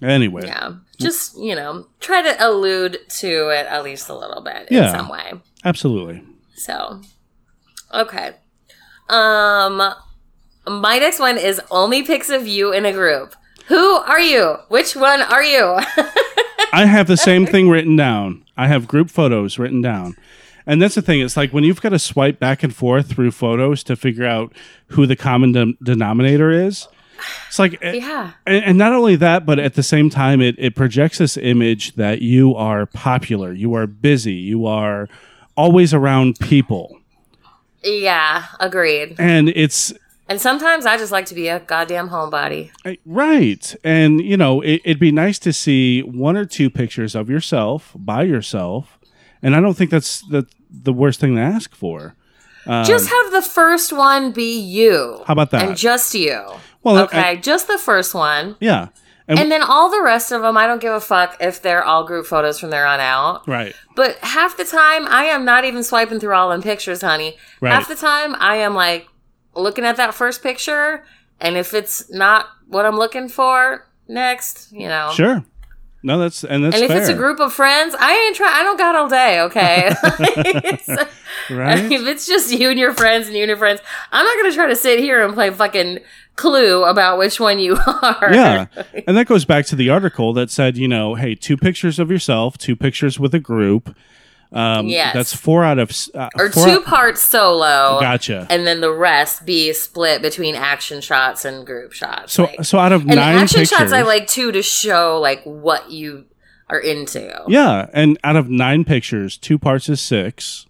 Anyway. Yeah, just you know, try to allude to it at least a little bit Yeah. in some way. Absolutely. So, okay. Um, my next one is only pics of you in a group. Who are you? Which one are you? I have the same thing written down. I have group photos written down. And that's the thing. It's like when you've got to swipe back and forth through photos to figure out who the common dem- denominator is. It's like, eh, yeah. and, and not only that, but at the same time, it, it projects this image that you are popular, you are busy, you are always around people. Yeah, agreed. And it's And sometimes I just like to be a goddamn homebody. Right. And, you know, it, it'd be nice to see one or two pictures of yourself by yourself. And I don't think that's the, the worst thing to ask for. just have the first one be you. Um, How about that? And just you. Well, I- okay, just the first one. Yeah. And, And then all the rest of them, I don't give a fuck if they're all group photos from there on out. right. But half the time, I am not even swiping through all them pictures, honey. Right. Half the time, I am like looking at that first picture, and if it's not what I'm looking for, next, you know. Sure. No, that's, and that's And if fair. it's a group of friends, I ain't try. I don't got all day. Okay. Right. if it's just you and your friends and you and your friends, I'm not gonna try to sit here and play fucking clue about which one you are. yeah. And that goes back to the article that said, you know, hey, two pictures of yourself, two pictures with a group. Um, Yes. That's four out of uh, or two out- parts solo. Gotcha. And then the rest be split between action shots and group shots. So like- so out of nine action pictures, shots I like two to show like what you are into. Yeah, and out of nine pictures, two parts is six.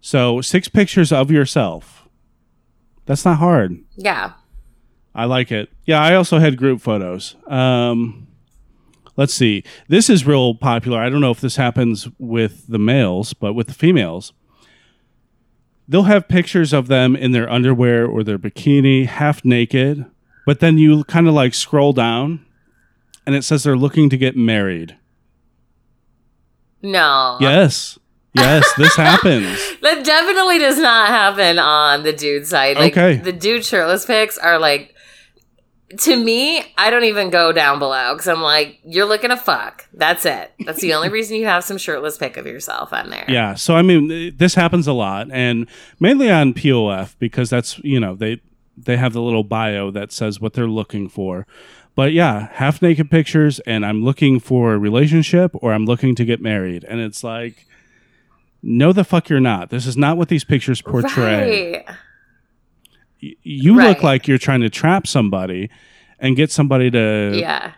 So six pictures of yourself. That's not hard. Yeah. I like it. Yeah, I also had group photos. Um, let's see. This is real popular. I don't know if this happens with the males, but with the females, they'll have pictures of them in their underwear or their bikini, half naked. But then you kind of like scroll down, and it says they're looking to get married. No. Yes. Yes, this happens. That definitely does not happen on the dude side. Like, Okay. The dude shirtless pics are like, to me, I don't even go down below because I'm like, you're looking to fuck. That's it. That's the only reason you have some shirtless pic of yourself on there. Yeah. So I mean, this happens a lot, and mainly on POF because that's you know they they have the little bio that says what they're looking for. But yeah, half naked pictures, and I'm looking for a relationship or I'm looking to get married, and it's like, no, the fuck you're not. This is not what these pictures portray. Right. You look like you're trying to trap somebody and get somebody to. Yeah.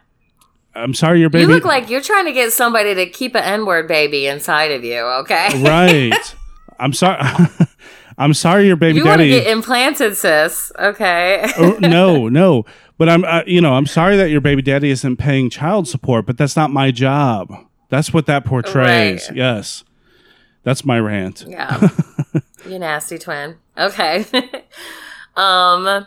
I'm sorry, your baby. You look like you're trying to get somebody to keep an N word baby inside of you, okay? right. I'm sorry. I'm sorry, your baby you want to daddy. get implanted, sis, okay? Oh, no, no. But I'm, uh, you know, I'm sorry that your baby daddy isn't paying child support, but that's not my job. That's what that portrays. Right. Yes, that's my rant. Yeah. you nasty twin. Okay. Um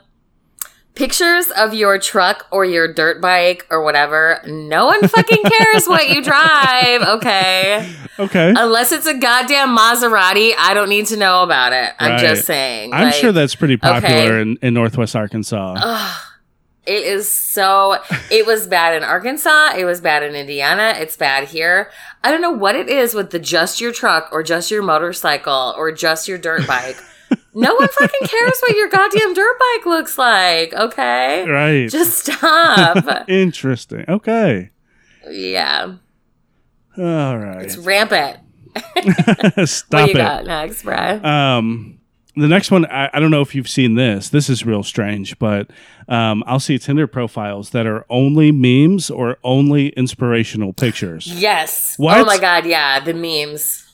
pictures of your truck or your dirt bike or whatever. No one fucking cares what you drive, okay? Okay, Unless it's a goddamn Maserati, I don't need to know about it. I'm Right. just saying. I'm Like, sure that's pretty popular okay. in, in Northwest Arkansas. It is so. It was bad in Arkansas. It was bad in Indiana. It's bad here. I don't know what it is with the just your truck or just your motorcycle or just your dirt bike. No one fucking cares what your goddamn dirt bike looks like. Okay, right. just stop. Interesting. Okay. yeah, All right. it's rampant. Stop What you it. got next, Brad? Um, the next one, I, I don't know if you've seen this. This is real strange, but um, I'll see Tinder profiles that are only memes or only inspirational pictures. yes. what? Oh my god. Yeah, the memes.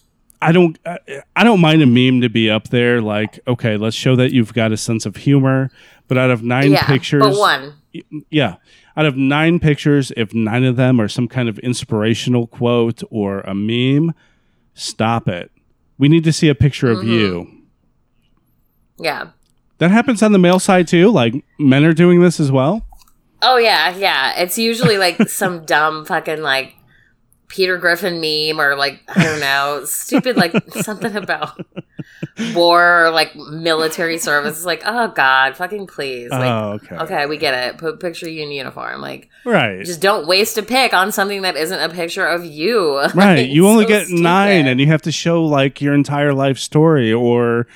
I don't, I, I don't mind a meme to be up there. Like, okay, let's show that you've got a sense of humor. But out of nine yeah, pictures, but one. yeah, out of nine pictures, if nine of them are some kind of inspirational quote or a meme, stop it. We need to see a picture of Mm-hmm. you. Yeah. That happens on the male side too. Like men are doing this as well. Oh yeah, yeah. It's usually like some dumb fucking like Peter Griffin meme or like I don't know, stupid like something about war or like military service. It's like, oh god, fucking please. Like oh, okay. okay, we get it. Put picture you in uniform. Like Right. just don't waste a pic on something that isn't a picture of you. right. Like, You only so get nine, and you have to show like your entire life story or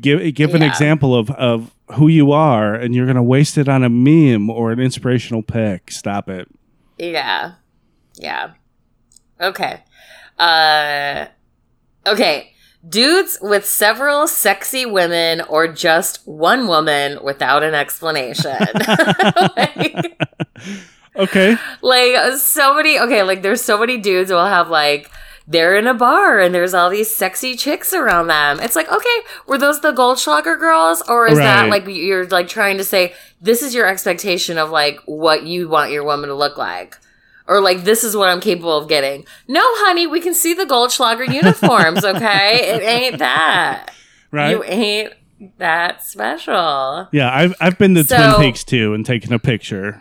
give give an Yeah. example of of who you are, and you're gonna waste it on a meme or an inspirational pic. Stop it. Yeah. Yeah. Okay. Uh okay. Dudes with several sexy women or just one woman without an explanation. like, Okay. like so many okay, like there's so many dudes who will have like they're in a bar and there's all these sexy chicks around them. It's like, okay, were those the Goldschlager girls? Or is that like you're like trying to say this is your expectation of like what you want your woman to look like? Or like this is what I'm capable of getting. No, honey, we can see the Goldschlager uniforms, okay? it ain't that. Right. You ain't that special. yeah, I've I've been to So- Twin Peaks too and taken a picture.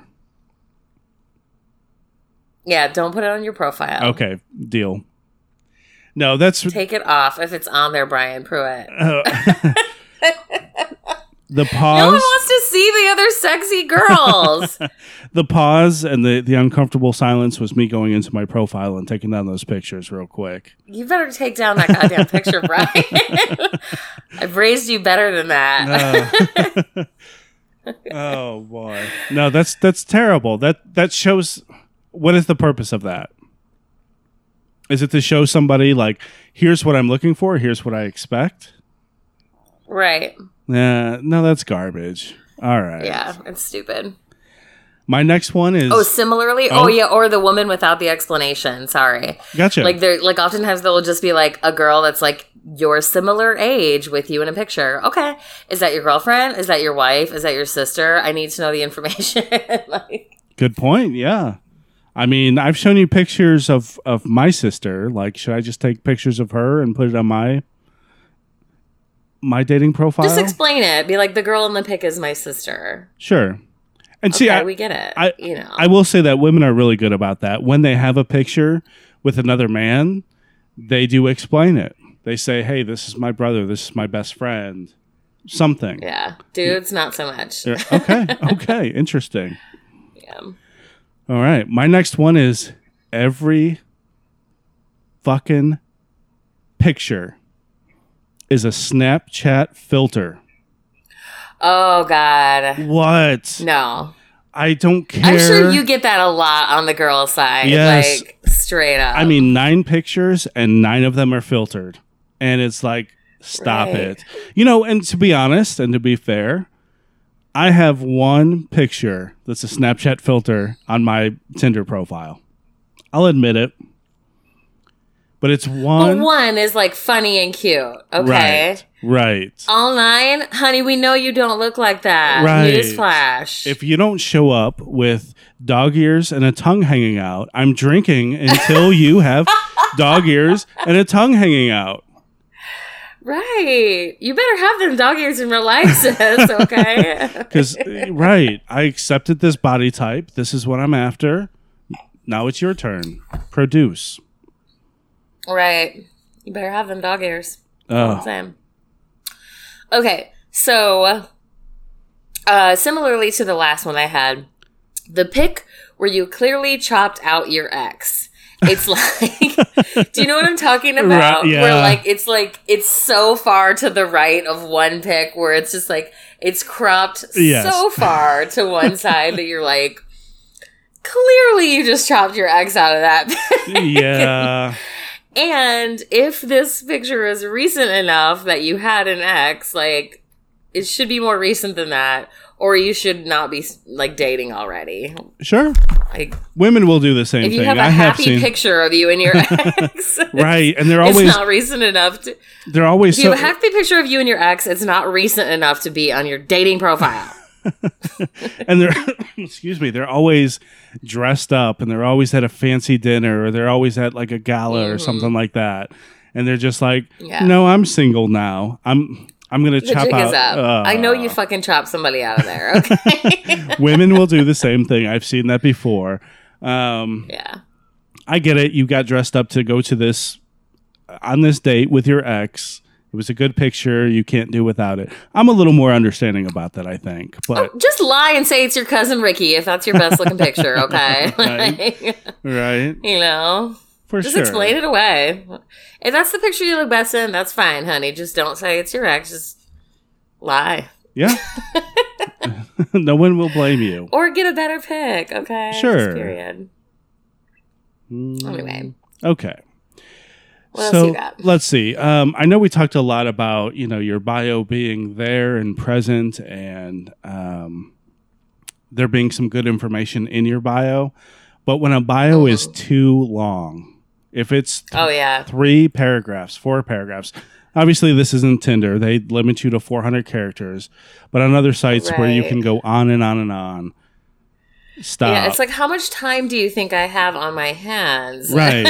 Yeah, don't put it on your profile. Okay, deal. No, that's Take it off if it's on there, Brian Pruitt. Oh. the pause. No one wants to see the other sexy girls. the pause and the the uncomfortable silence was me going into my profile and taking down those pictures real quick. you better take down that goddamn picture, Brian. I've raised you better than that. Oh boy. No, that's that's terrible. That that shows what is the purpose of that? Is it to show somebody like, here's what I'm looking for, here's what I expect? Right. Nah, no, that's garbage. All right. Yeah, it's stupid. My next one is Oh, similarly, Oh. oh. yeah, or the woman without the explanation. Sorry, gotcha. like they're like oftentimes they'll just be like a girl that's like your similar age with you in a picture. Okay, is that your girlfriend? Is that your wife? Is that your sister? I need to know the information. like, Good point. Yeah. I mean, I've shown you pictures of of my sister. Like, should I just take pictures of her and put it on my my dating profile? just explain it. Be like the girl in the pic is my sister. sure. And see, I, we get it. I- you know, I will say that women are really good about that. When they have a picture with another man, they do explain it. They say, "Hey, this is my brother. This is my best friend." Something. yeah, dudes, not so much. Yeah, Okay. okay. Interesting. Yeah. All right. My next one is every fucking picture is a Snapchat filter. Oh God, What? no. I don't care. I'm sure you get that a lot on the girl side. Yes. Like straight up. I mean, nine pictures and nine of them are filtered. And it's like, stop Right. it. You know, and to be honest and to be fair, I have one picture that's a Snapchat filter on my Tinder profile. I'll admit it. But it's one. one is like funny and cute. Okay. Right. Right. All nine, honey, we know you don't look like that. Right. Newsflash. If you don't show up with dog ears and a tongue hanging out, I'm drinking until you have dog ears and a tongue hanging out. right. You better have them dog ears in real life, sis. Okay. Because, right, I accepted this body type. This is what I'm after. Now it's your turn. Produce. Right. You better have them dog ears. Oh, saying. Okay, so uh, similarly to the last one I had, the pic where you clearly chopped out your ex. It's like, do you know what I'm talking about? Right, yeah. Where like it's like it's so far to the right of one pic where it's just like it's cropped Yes. so far to one side that you're like, clearly you just chopped your ex out of that. pic. yeah. And if this picture is recent enough that you had an ex, like it should be more recent than that, or you should not be like dating already. Sure. Like Women will do the same if you thing. have a I have happy seen. picture of you and your ex, Right. And they're it's always, not recent enough to. they're always If you have a happy picture of you and your ex, it's not recent enough to be on your dating profile. and they're excuse me they're always dressed up and they're always at a fancy dinner or they're always at like a gala or something like that and they're just like Mm-hmm. Yeah. no i'm single now i'm i'm gonna The chop out uh, I know you fucking chopped somebody out of there. Okay. women will do the same thing i've seen that before um yeah. i get it you got dressed up to go to this on this date with your ex it was a good picture you can't do without it i'm a little more understanding about that i think oh, but Oh, just lie and say it's your cousin Ricky if that's your best looking picture. Okay. Right. Right you know. for sure. Just sure explain it away. If that's the picture you look best in, that's fine, honey. Just don't say it's your ex. Just lie. Yeah. no one will blame you. Or get a better pick, okay? Just Sure. period. Mm. Anyway. Okay. What so let's see. Um, I know we talked a lot about you know your bio being there and present, and um, there being some good information in your bio. But when a bio is too long, if it's Oh yeah. three paragraphs, four paragraphs. Obviously, this isn't Tinder. They limit you to 400 characters. But on other sites where you can go on and on and on, stop. Yeah, it's like how much time do you think I have on my hands? Right.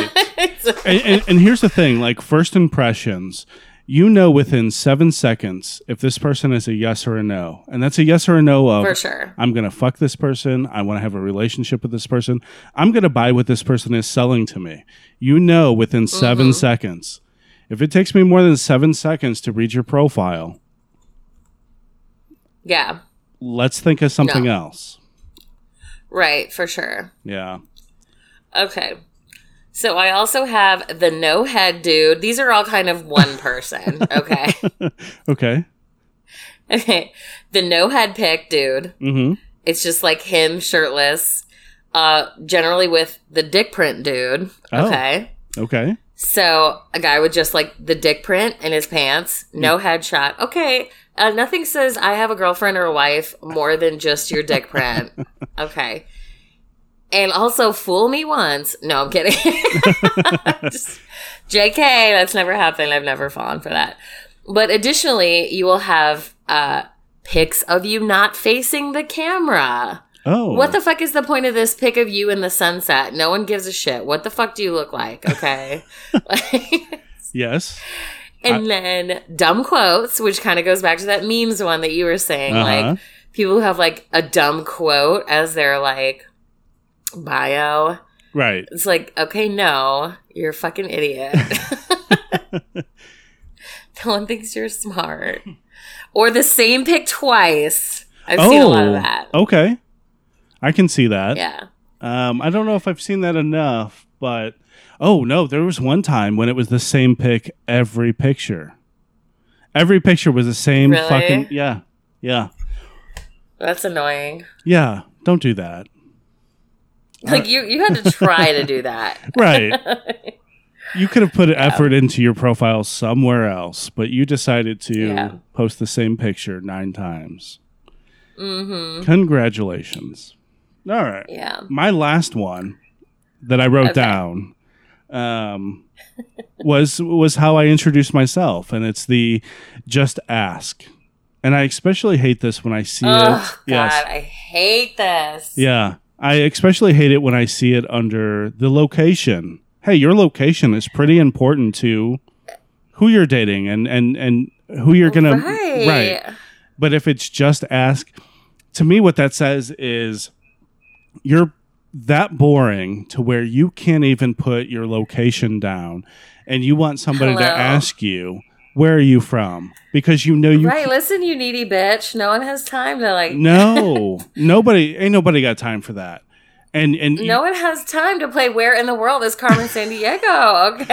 And, and, and here's the thing like first impressions you know within seven seconds if this person is a yes or a no and that's a yes or a no of for sure. i'm gonna fuck this person i want to have a relationship with this person i'm gonna buy what this person is selling to me you know within 7 Mm-hmm. seconds if it takes me more than seven seconds to read your profile Yeah. let's think of something No. else Right, for sure. yeah Okay. So I also have the no head dude. These are all kind of one person. Okay. okay okay. The no head pick dude. mm-hmm It's just like him shirtless. Uh generally with the dick print dude. Oh. Okay. Okay. So a guy with just like the dick print in his pants, no headshot. Okay, uh, nothing says I have a girlfriend or a wife more than just your dick print. okay. And also, fool me once. No, I'm kidding. Just- JK, that's never happened. I've never fallen for that. But additionally, you will have uh, pics of you not facing the camera. Oh. What the fuck is the point of this pic of you in the sunset? No one gives a shit. What the fuck do you look like? Okay. Yes. And then dumb quotes, which kind of goes back to that memes one that you were saying. Uh-huh. Like people who have like a dumb quote as their like bio. Right. It's like, okay, no, you're a fucking idiot. no one thinks you're smart. Or the same pick twice. I've seen a lot of that. Okay. I can see that. Yeah. Um, I don't know if I've seen that enough, but oh no, there was one time when it was the same pic every picture. Every picture was the same Really? fucking yeah. Yeah. That's annoying. Yeah. Don't do that. Like you you had to try to do that. Right. you could have put effort into your profile somewhere else, but you decided to Yeah. post the same picture nine times. Mhm. Congratulations. All right. Yeah. my last one that I wrote Okay. down um, was was how I introduced myself, and it's the just ask. And I especially hate this when I see Oh it. God, Yes, I hate this. yeah, I especially hate it when I see it under the location. Hey, your location is pretty important to who you're dating and and and who you're gonna right. right. But if it's just ask, to me, what that says is you're that boring to where you can't even put your location down and you want somebody to ask you, where are you from? Because you know you right, listen, you needy bitch. No one has time to like. No, nobody, ain't nobody got time for that. And and you- No one has time to play Where in the World is Carmen Sandiego,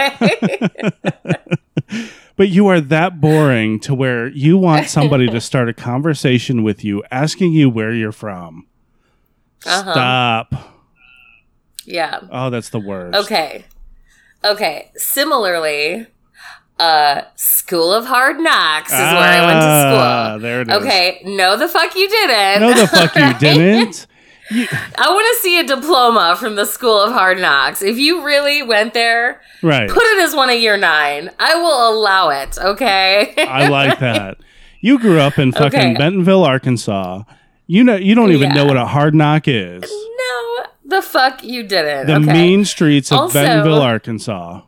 okay? but you are that boring to where you want somebody to start a conversation with you, asking you where you're from. Uh-huh. Stop. Yeah. Oh, that's the worst. Okay. Okay. Similarly, uh School of Hard Knocks is where I went to Ah, school. There it is. Okay, no the fuck you didn't. No, the fuck you didn't. You- I want to see a diploma from the School of Hard Knocks. If you really went there, right. put it as one of year nine. I will allow it, okay? I like that. You grew up in fucking Okay. Bentonville, Arkansas. You know, you don't even Yeah. know what a hard knock is. no, the fuck you didn't. The okay. mean streets of Also- Bentonville, Arkansas.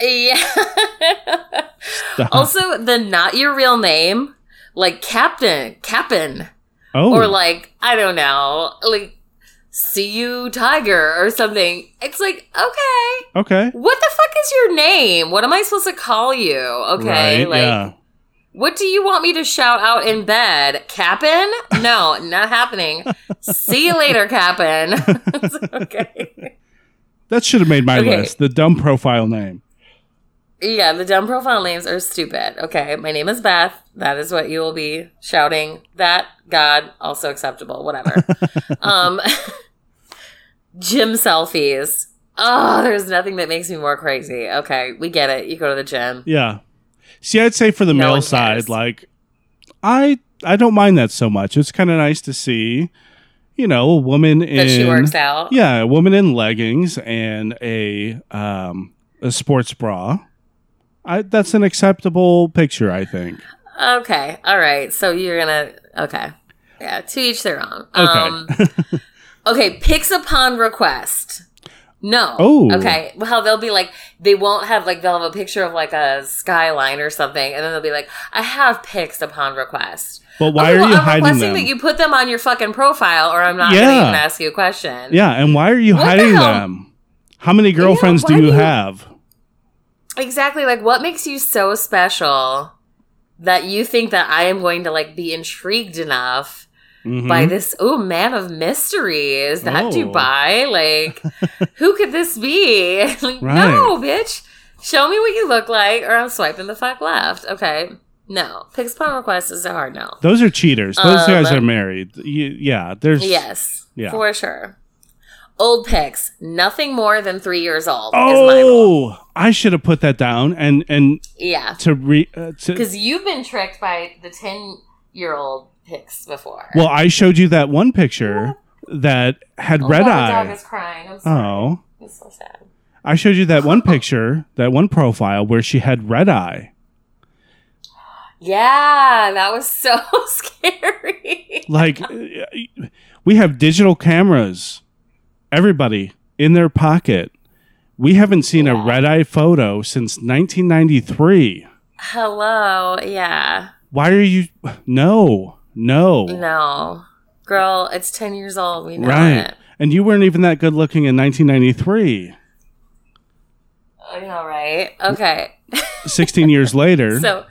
Yeah. Also, the not your real name, like Captain, Captain, oh, or like I don't know, like see you Tiger or something. It's like okay, okay. what the fuck is your name? What am I supposed to call you? Okay, right. like yeah. What do you want me to shout out in bed? Cap'n? No, not happening. see you later, Cap'n. okay. That should have made my Okay. list. The dumb profile name. Yeah, the dumb profile names are stupid. Okay, my name is Beth. That is what you will be shouting. That God also acceptable. Whatever. um, gym selfies. Oh, there's nothing that makes me more crazy. Okay, we get it. You go to the gym. Yeah. See, I'd say for the No male side, like I I don't mind that so much. It's kind of nice to see, you know, a woman in That she works out. Yeah, a woman in leggings and a um a sports bra. I that's an acceptable picture, I think. Okay. All right. So you're gonna. Okay. Yeah. To each their own. Okay. Um, okay. Pics upon request. No. Oh. Okay. Well, they'll be like, they won't have like they'll have a picture of like a skyline or something, and then they'll be like, I have pics upon request. But why Okay, are well, you I'm hiding requesting them? that you put them on your fucking profile, or I'm not Yeah. gonna even ask you a question. yeah, and why are you What hiding hell? them? How many girlfriends why do do you you- have? Exactly. Like, what makes you so special that you think that I am going to like be intrigued enough? Mhm. by this oh man of mystery is that Oh. dubai like who could this be like, Right. no bitch show me what you look like or i'm swiping the fuck left okay no pics upon request is a hard no Those are cheaters. Those Um, guys are married. Y- yeah, there's yes Yeah. for sure old pics, nothing more than three years old. is my. Oh, I should have put that down and and Yeah. to re uh, to Because you've been tricked by the 10 year old pics before. Well, I showed you that one picture that had Oh, red God, The dog eye. is crying. I'm sorry. Oh, It's so sad. I showed you that one picture, that one profile where she had red eye. Yeah, that was so scary. Like, we have digital cameras, everybody in their pocket. We haven't seen a red eye photo since 1993. Hello. Yeah. Why are you? No, no. No. Girl, it's 10 years old. We know right. it. And you weren't even that good looking in 1993. I know, right? Okay. 16 years later. So,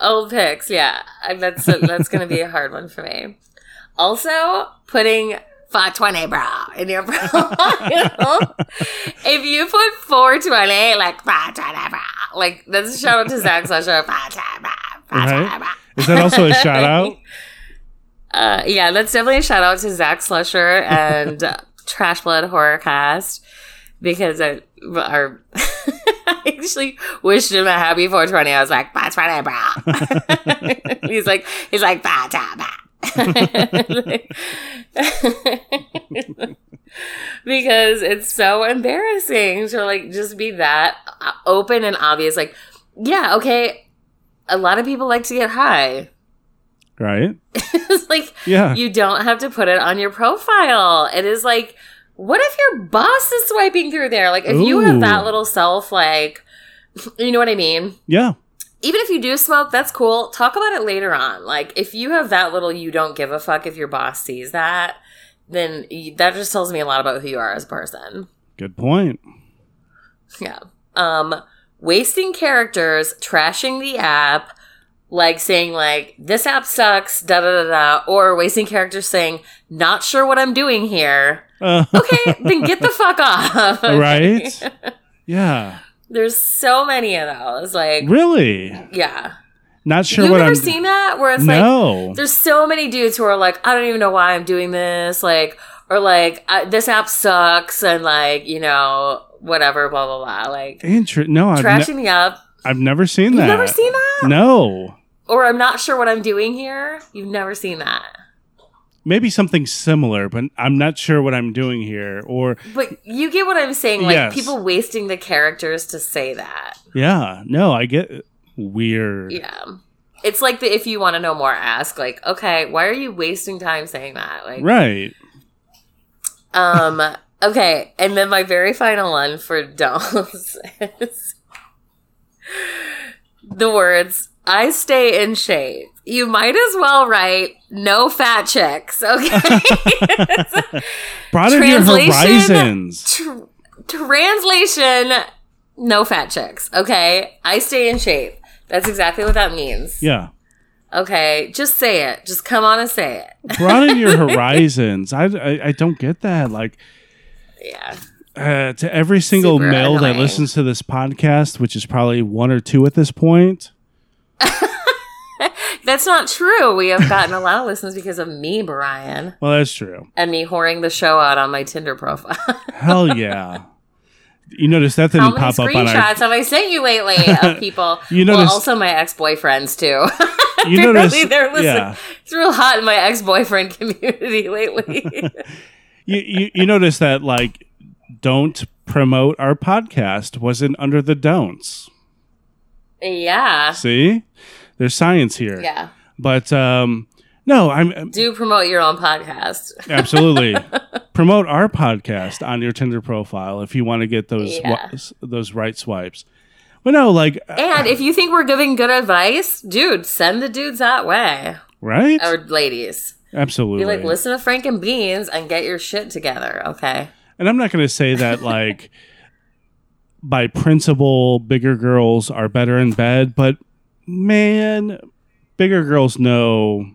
old pics, yeah, that's that's gonna be a hard one for me. Also, putting 520 bra in your profile. if you put 420, like 520 bra, like that's a shout out to Zach Slusher. 520 bra, 520 bra. Is that also a shout out? Uh, yeah, that's definitely a shout out to Zach Slusher and uh, Trash Blood Horrorcast because I, our, I actually wished him a happy 420. I was like, 420, bro. he's like, he's like, bah, bah, bah. because it's so embarrassing to like just be that uh, open and obvious. Like, yeah, okay, a lot of people like to get high. Right? it's like Yeah. you don't have to put it on your profile. It is like, what if your boss is swiping through there? Like, if you have that little self, like, you know what I mean? yeah. Even if you do smoke, that's cool. Talk about it later on. Like, if you have that little, you don't give a fuck if your boss sees that, then you, that just tells me a lot about who you are as a person. Good point. Yeah. Um, wasting characters, trashing the app, like saying like this app sucks, da da da da, or wasting characters saying not sure what I'm doing here. Uh, Okay, then get the fuck off. right? Yeah. There's so many of those. Like, Really? yeah. Not sure You've what never I'm. seen that where it's like no. there's so many dudes who are like, I don't even know why I'm doing this, like, or like this app sucks, and like you know whatever, blah blah blah, like Inter- no, I've, ne- trashing the app. I've never seen You've that. never seen that? No. Or I'm not sure what I'm doing here. You've never seen that. Maybe something similar, but I'm not sure what I'm doing here. Or, But you get what I'm saying, like Yes. people wasting the characters to say that. yeah, no, I get weird. Yeah. It's like the if you want to know more, ask. Like, okay, why are you wasting time saying that? Like, Right. um, okay, and then my very final one for dolls is the words "I stay in shape." You might as well write "No fat chicks." Okay. Broaden your horizons. Tr- translation no fat chicks okay i stay in shape that's exactly what that means Yeah. okay just say it just come on and say it Broaden your horizons. I, I, I don't get that. Like, yeah uh, to every single Super male that listens to this podcast, which is probably one or two at this point. that's not true we have gotten a lot of listens because of me brian Well, that's true. and me whoring the show out on my tinder profile Hell yeah. You notice that didn't pop up on our. screenshots have i sent you lately of people You well also my ex-boyfriends too You notice, they're listening. yeah. It's real hot in my ex-boyfriend community lately. You, you you notice that like, don't promote our podcast wasn't under the don'ts. Yeah. See, there's science here. Yeah. But um, no, I'm Do promote your own podcast. Absolutely. Promote our podcast on your Tinder profile if you want to get those Yeah. those right swipes. But no, like And if you think we're giving good advice, dude, send the dudes that way. right? Or ladies. Absolutely. Be like, listen to Frank and Beans and get your shit together, okay? and I'm not going to say that like by principle bigger girls are better in bed, but man, bigger girls know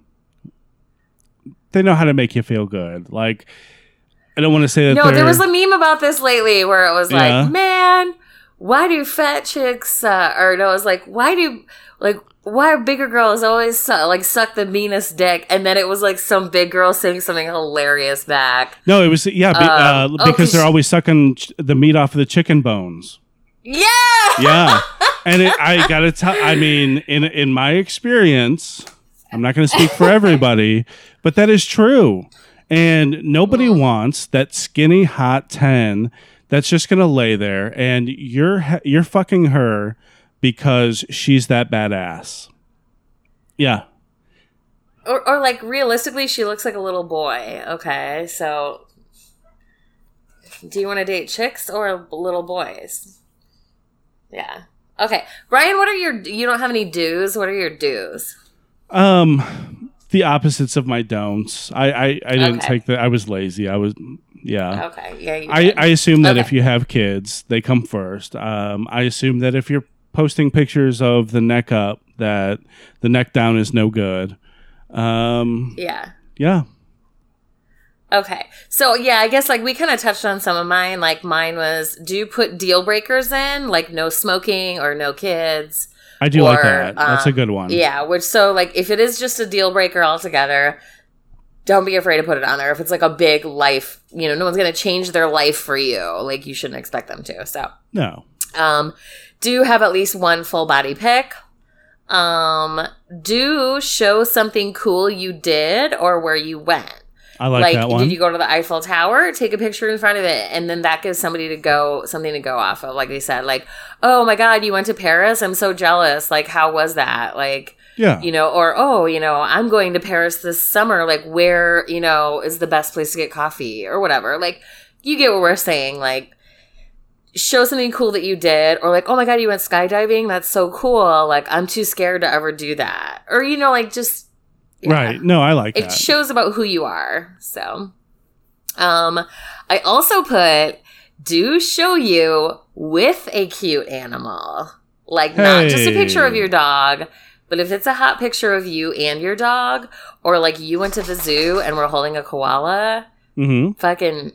they know how to make you feel good. Like I don't want to say that No, there was a meme about this lately where it was Yeah. like, man, why do fat chicks, uh, or no, it was like, why do, like, why bigger girls always su- like suck the meanest dick, and then it was like some big girl saying something hilarious back. No, it was yeah, be, Um, uh, oh, they're always sucking ch- the meat off of the chicken bones. Yeah, Yeah, and it, I gotta tell. I mean, in in my experience, I'm not going to speak for everybody, but that is true. And nobody wants that skinny hot ten that's just going to lay there, and you're you're fucking her because she's that badass. Yeah, or, or like realistically, she looks like a little boy. Okay, so do you want to date chicks or little boys? Yeah. Okay, Brian, what are your? You don't have any do's. What are your do's? Um, the opposites of my don'ts. I I, I didn't Okay. take the. I was lazy. I was yeah. Okay, yeah, you I. I assume that Okay. if you have kids, they come first. Um, I assume that if you're posting pictures of the neck up, that the neck down is no good. Um, yeah. yeah. Okay. So yeah, I guess like we kind of touched on some of mine. Like mine was do you put deal breakers in, like no smoking or no kids? I do like that. That's a um, good one. Yeah, which so like if it is just a deal breaker altogether, don't be afraid to put it on there. If it's like a big life, you know, no one's gonna change their life for you. Like you shouldn't expect them to. So No. um do have at least one full body pic. Um do show something cool you did or where you went I like, like, that one. did you go to the Eiffel Tower? Take a picture in front of it, and then that gives somebody to go something to go off of. Like they said, like, oh my god, you went to Paris. I'm so jealous. Like, how was that? Like, yeah. you know, or oh, you know, I'm going to Paris this summer. Like, where you know is the best place to get coffee or whatever. Like, you get what we're saying. Like, show something cool that you did, or like, oh my god, you went skydiving. That's so cool. Like, I'm too scared to ever do that. Or you know, like just yeah Right. No, I like it that. shows about who you are so um i also put do show you with a cute animal like not just a picture of your dog but if it's a hot picture of you and your dog or like you went to the zoo and we're holding a koala hmm fucking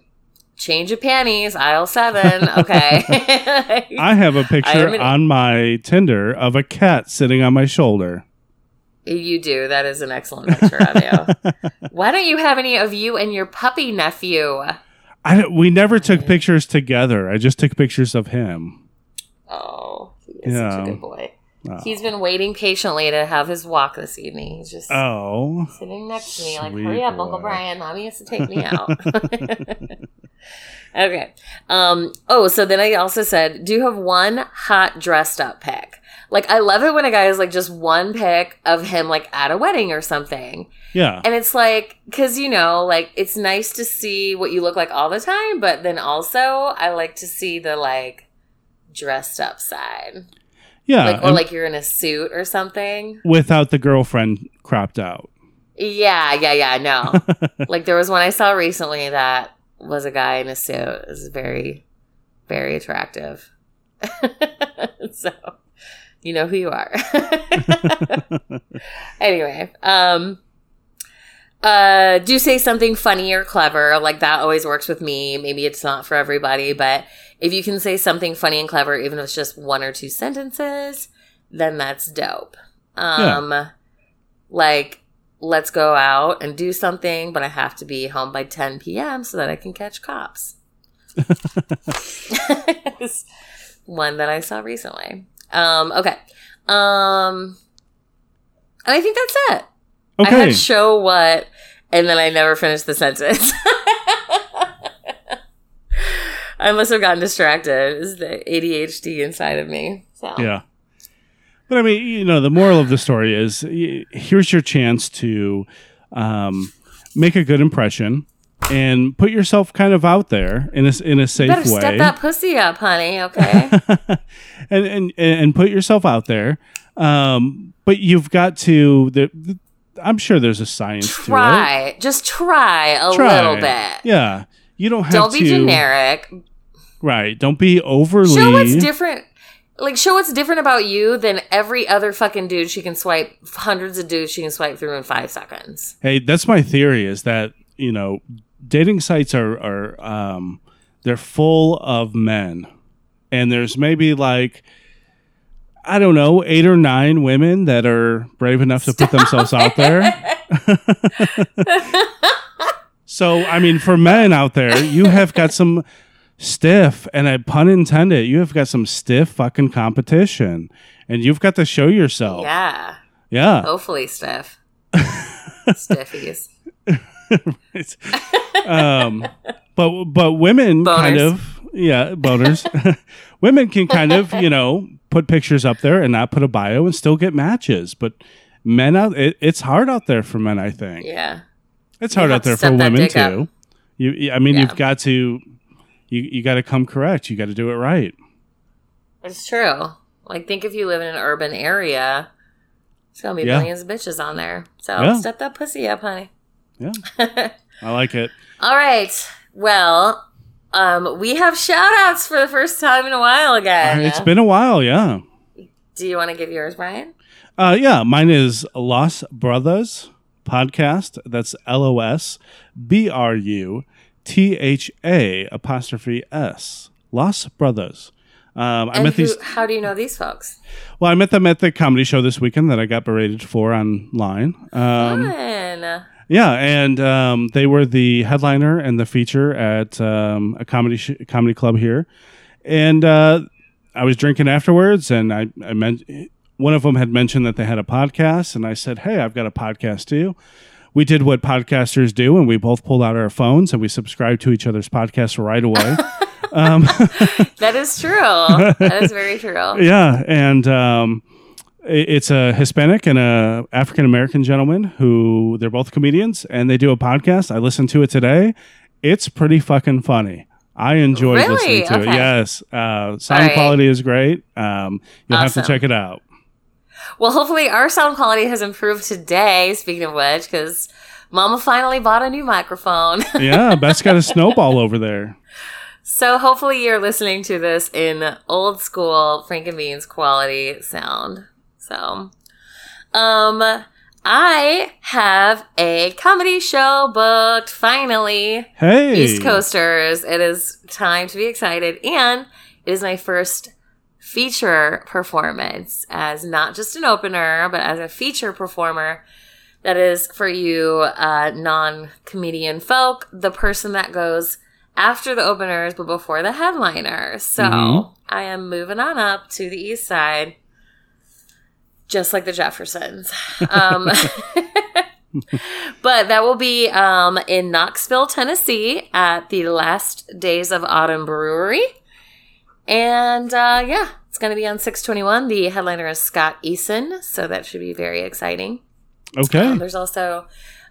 change of panties aisle seven okay I have a picture an- on my Tinder of a cat sitting on my shoulder. you do that is an excellent picture of you why don't you have any of you and your puppy nephew I we never took pictures together. I just took pictures of him. Oh, he is such Yeah. a good boy. Oh. He's been waiting patiently to have his walk this evening. He's just Oh, sitting next to me, like, hurry up, boy. Uncle Brian. Mommy has to take me out. okay. Um, oh, so then I also said, do you have one hot dressed up pic? Like, I love it when a guy is like just one pic of him like at a wedding or something. yeah. And it's like, because, you know, like, it's nice to see what you look like all the time, but then also I like to see the like dressed up side. Yeah. like, or like you're in a suit or something. without the girlfriend cropped out. Yeah, yeah, yeah. No, like there was one I saw recently that was a guy in a suit. It was very, very attractive. so, you know who you are. anyway, um, uh, do say something funny or clever. Like that always works with me. Maybe it's not for everybody, but if you can say something funny and clever, even if it's just one or two sentences, then that's dope. Um, like let's go out and do something, but I have to be home by 10 p.m. so that I can catch cops. One that I saw recently. Um, okay. Um, and I think that's it. I Okay. had show what, and then I never finished the sentence. I must have gotten distracted. It's the ADHD inside of me. So Yeah. But I mean, you know, the moral of the story is here's your chance to um, make a good impression and put yourself kind of out there in a, in a safe better way. step that pussy up, honey. Okay. and, and and put yourself out there. Um, but you've got to. The, the, I'm sure there's a science to it. try. Just try a Try. little bit. Yeah, you don't have Don't to. be generic. Right. Don't be overly. Show what's different. Like, show what's different about you than every other fucking dude she can swipe, hundreds of dudes she can swipe through in five seconds. Hey, that's my theory. Is that you know, dating sites are are um, they're full of men, and there's maybe like I don't know, eight or nine women that are brave enough to put themselves out there. so, I mean, for men out there, you have got some stiff, and a pun intended, you have got some stiff fucking competition, and you've got to show yourself. Yeah. Yeah. Hopefully, stiff. Stiffies. Um, but but women kind of yeah boners. women can kind of you know put pictures up there and not put a bio and still get matches. But men out it, it's hard out there for men. I think Yeah. it's hard out there for women up. too. You you- I mean Yeah. you've got to you you got to come correct. You got to do it right. It's true. Like, think if you live in an urban area, it's gonna be Yeah. millions of bitches on there. So Yeah. step that pussy up, honey. Yeah, I like it. All right. Well, um, we have shout outs for the first time in a while again. It's been a while. Yeah. Do you want to give yours, Brian? Uh, yeah, mine is Los Brothers podcast. That's L O S B R U T H A apostrophe S. Los Brothers. Um, I met who, these. how do you know these folks? Well, I met them at the comedy show this weekend that I got berated for online. Um, Fun. yeah, and um, they were the headliner and the feature at um, a comedy sh- comedy club here, and uh, I was drinking afterwards, and I, I meant one of them had mentioned that they had a podcast, and I said, "Hey, I've got a podcast too." We did what podcasters do, and we both pulled out our phones and we subscribed to each other's podcasts right away. That is true. that is very true. yeah, and um, it's a Hispanic and a African American gentleman who they're both comedians and they do a podcast. I listened to it today. It's pretty fucking funny. I enjoyed Really? listening to it. Yes, uh, sound right. quality is great. Um, you'll have to check it out. Well, hopefully our sound quality has improved today, speaking of which, because Mama finally bought a new microphone. Yeah, Beth's got a snowball over there. So hopefully you're listening to this in old school Frank and Beans quality sound. So, um, I have a comedy show booked finally. Hey, East Coasters, it is time to be excited. And it is my first feature performance as not just an opener, but as a feature performer. That is for you, uh, non comedian folk, the person that goes after the openers but before the headliner. So Mhm. I am moving on up to the east side, just like the Jeffersons. Um, but that will be um, in Knoxville, Tennessee at the Last Days of Autumn Brewery. And uh, yeah, it's going to be on 621. The headliner is Scott Eason, so that should be very exciting. Okay, Um, there's also,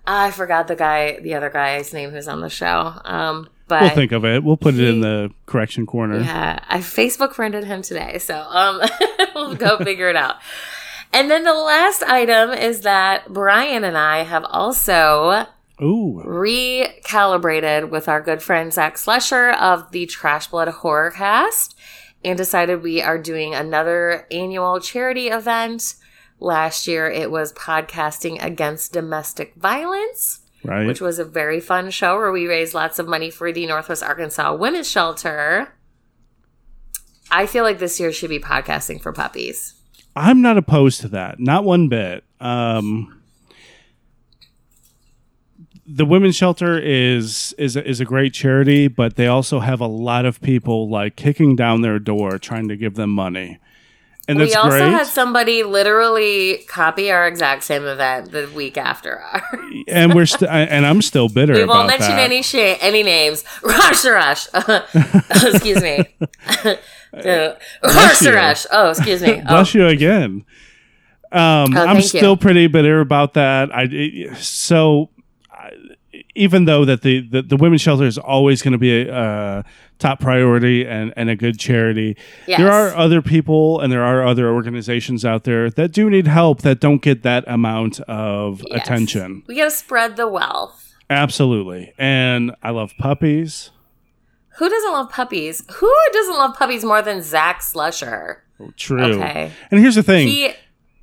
I forgot the guy, the other guy's name who's on the show. Um, but we'll think of it. We'll put it in the correction corner. yeah, I Facebook friended him today, so um, we'll go figure it out. And then the last item is that Brian and I have also Ooh, recalibrated with our good friend Zach Slusher of the Trash Blood Horror Cast and decided we are doing another annual charity event. Last year it was podcasting against domestic violence right. which was a very fun show where we raised lots of money for the Northwest Arkansas Women's Shelter. I feel like this year should be podcasting for puppies. I'm not opposed to that, not one bit. Um, the women's shelter is is a, is a great charity, but they also have a lot of people like kicking down their door trying to give them money, and that's we also great. had somebody literally copy our exact same event the week after our. and we're st- and I'm still bitter we about won't mention that. any sh- any names. Rush Rush. excuse me. Uh, Rush. Rush. Oh, excuse me. Oh, Bless you again. Um, Oh, I'm thank you. still pretty bitter about that. I it- so I, even though that the, the the women's shelter is always going to be a uh, top priority and and a good charity, yes. there are other people and there are other organizations out there that do need help that don't get that amount of Yes. attention. We got to spread the wealth. Absolutely, and I love puppies. Who doesn't love puppies? Who doesn't love puppies more than Zach Slusher? True. Okay. And here's the thing. He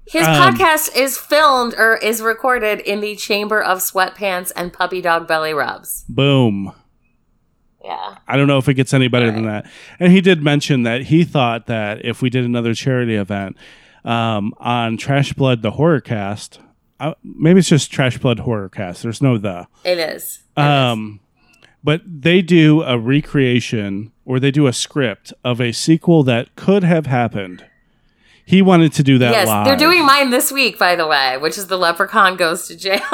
his Um, podcast is filmed or is recorded in the chamber of sweatpants and puppy dog belly rubs. Boom. Yeah. I don't know if it gets any better than that. And he did mention that he thought that if we did another charity event, um, on Trash Blood, the horror cast. Uh, maybe it's just Trash Blood horror cast. There's no the. It is. It Um, but they do a recreation or they do a script of a sequel that could have happened. He wanted to do that yes, live. they're doing mine this week, by the way, which is the leprechaun goes to jail.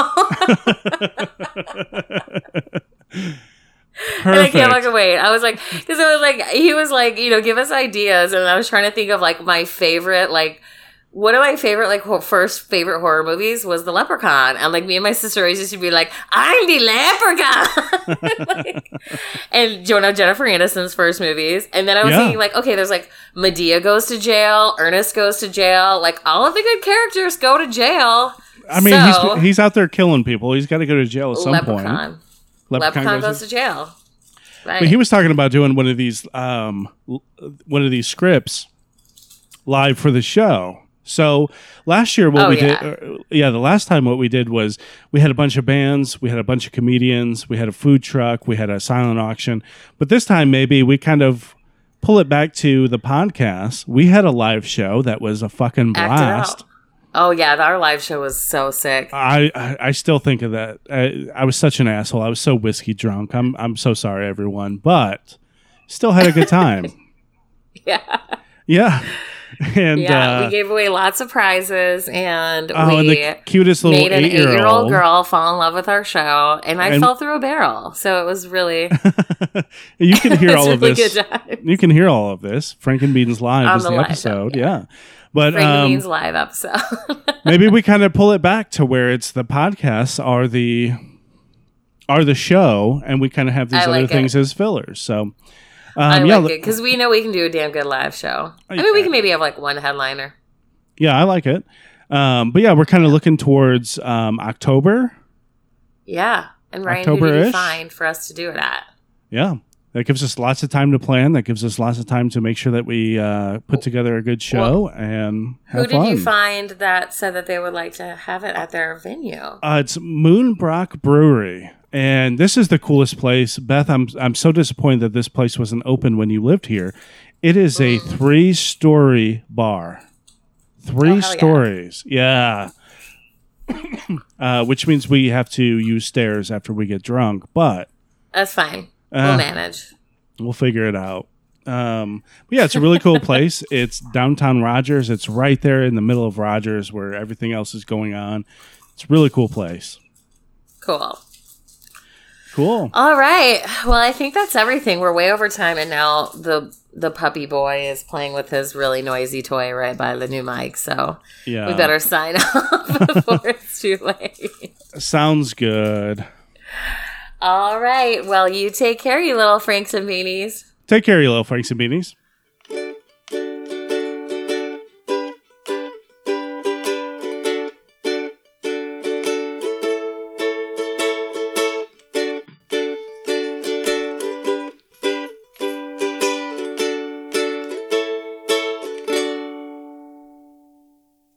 And I can't fucking wait. I was like, because I was like, he was like, you know, give us ideas, and I was trying to think of like my favorite, like one of my favorite, like ho- first favorite horror movies was The Leprechaun, and like me and my sister always used to be like, I'm the leprechaun, like, and you know Jennifer Aniston's first movies, and then I was Yeah. thinking like, okay, there's like Madea goes to jail, Ernest goes to jail, like all of the good characters go to jail. I mean, So- he's he's out there killing people. He's got to go to jail at some point. Leprechaun, Leprechaun goes to jail. Right. But he was talking about doing one of these um, one of these scripts live for the show. So last year, what Oh, we yeah. did, uh, yeah, the last time what we did was we had a bunch of bands, we had a bunch of comedians, we had a food truck, we had a silent auction. But this time, maybe we kind of pull it back to the podcast. We had a live show that was a fucking blast. Oh yeah, our live show was so sick. I, I I still think of that. I, I was such an asshole. I was so whiskey drunk. I'm I'm so sorry, everyone, but still had a good time. Yeah, yeah, and yeah. uh, we gave away lots of prizes, and oh, and we the cutest little made an eight year eight-year-old girl fall in love with our show, and I And- fell through a barrel. So it was really, You can hear all of really this. You can hear all of this. Frank and Beans live On is the the, episode. show, yeah. But Frank um, Beans live episode. maybe we kind of pull it back to where it's the podcasts are the are the show, and we kind of have these I other like it. things as fillers. So, um, I yeah, like it because we know we can do a damn good live show. I mean, we can maybe have like one headliner. yeah, I like it. Um, but yeah, we're kind of looking towards um, October. Yeah, and Ryan, who did October-ish? you find for us to do it at? Yeah. That gives us lots of time to plan. That gives us lots of time to make sure that we uh, put together a good show and have Who did fun. you find that said that they would like to have it at their venue? Uh, it's Moonbroch Brewery, and this is the coolest place. Beth, I'm I'm so disappointed that this place wasn't open when you lived here. It is a three story bar, three Oh, hell yeah. stories. Yeah. uh, which means we have to use stairs after we get drunk, but That's fine. Uh, we'll manage. we'll figure it out. Um, but yeah, it's a really cool place. It's downtown Rogers. It's right there in the middle of Rogers where everything else is going on. It's a really cool place. Cool. Cool. All right. Well, I think that's everything. We're way over time, and now the the puppy boy is playing with his really noisy toy right by the new mic. So Yeah. we better sign off before it's too late. Sounds good. All right. Well, you take care, you little Franks and Beanies. Take care, you little Franks and Beanies.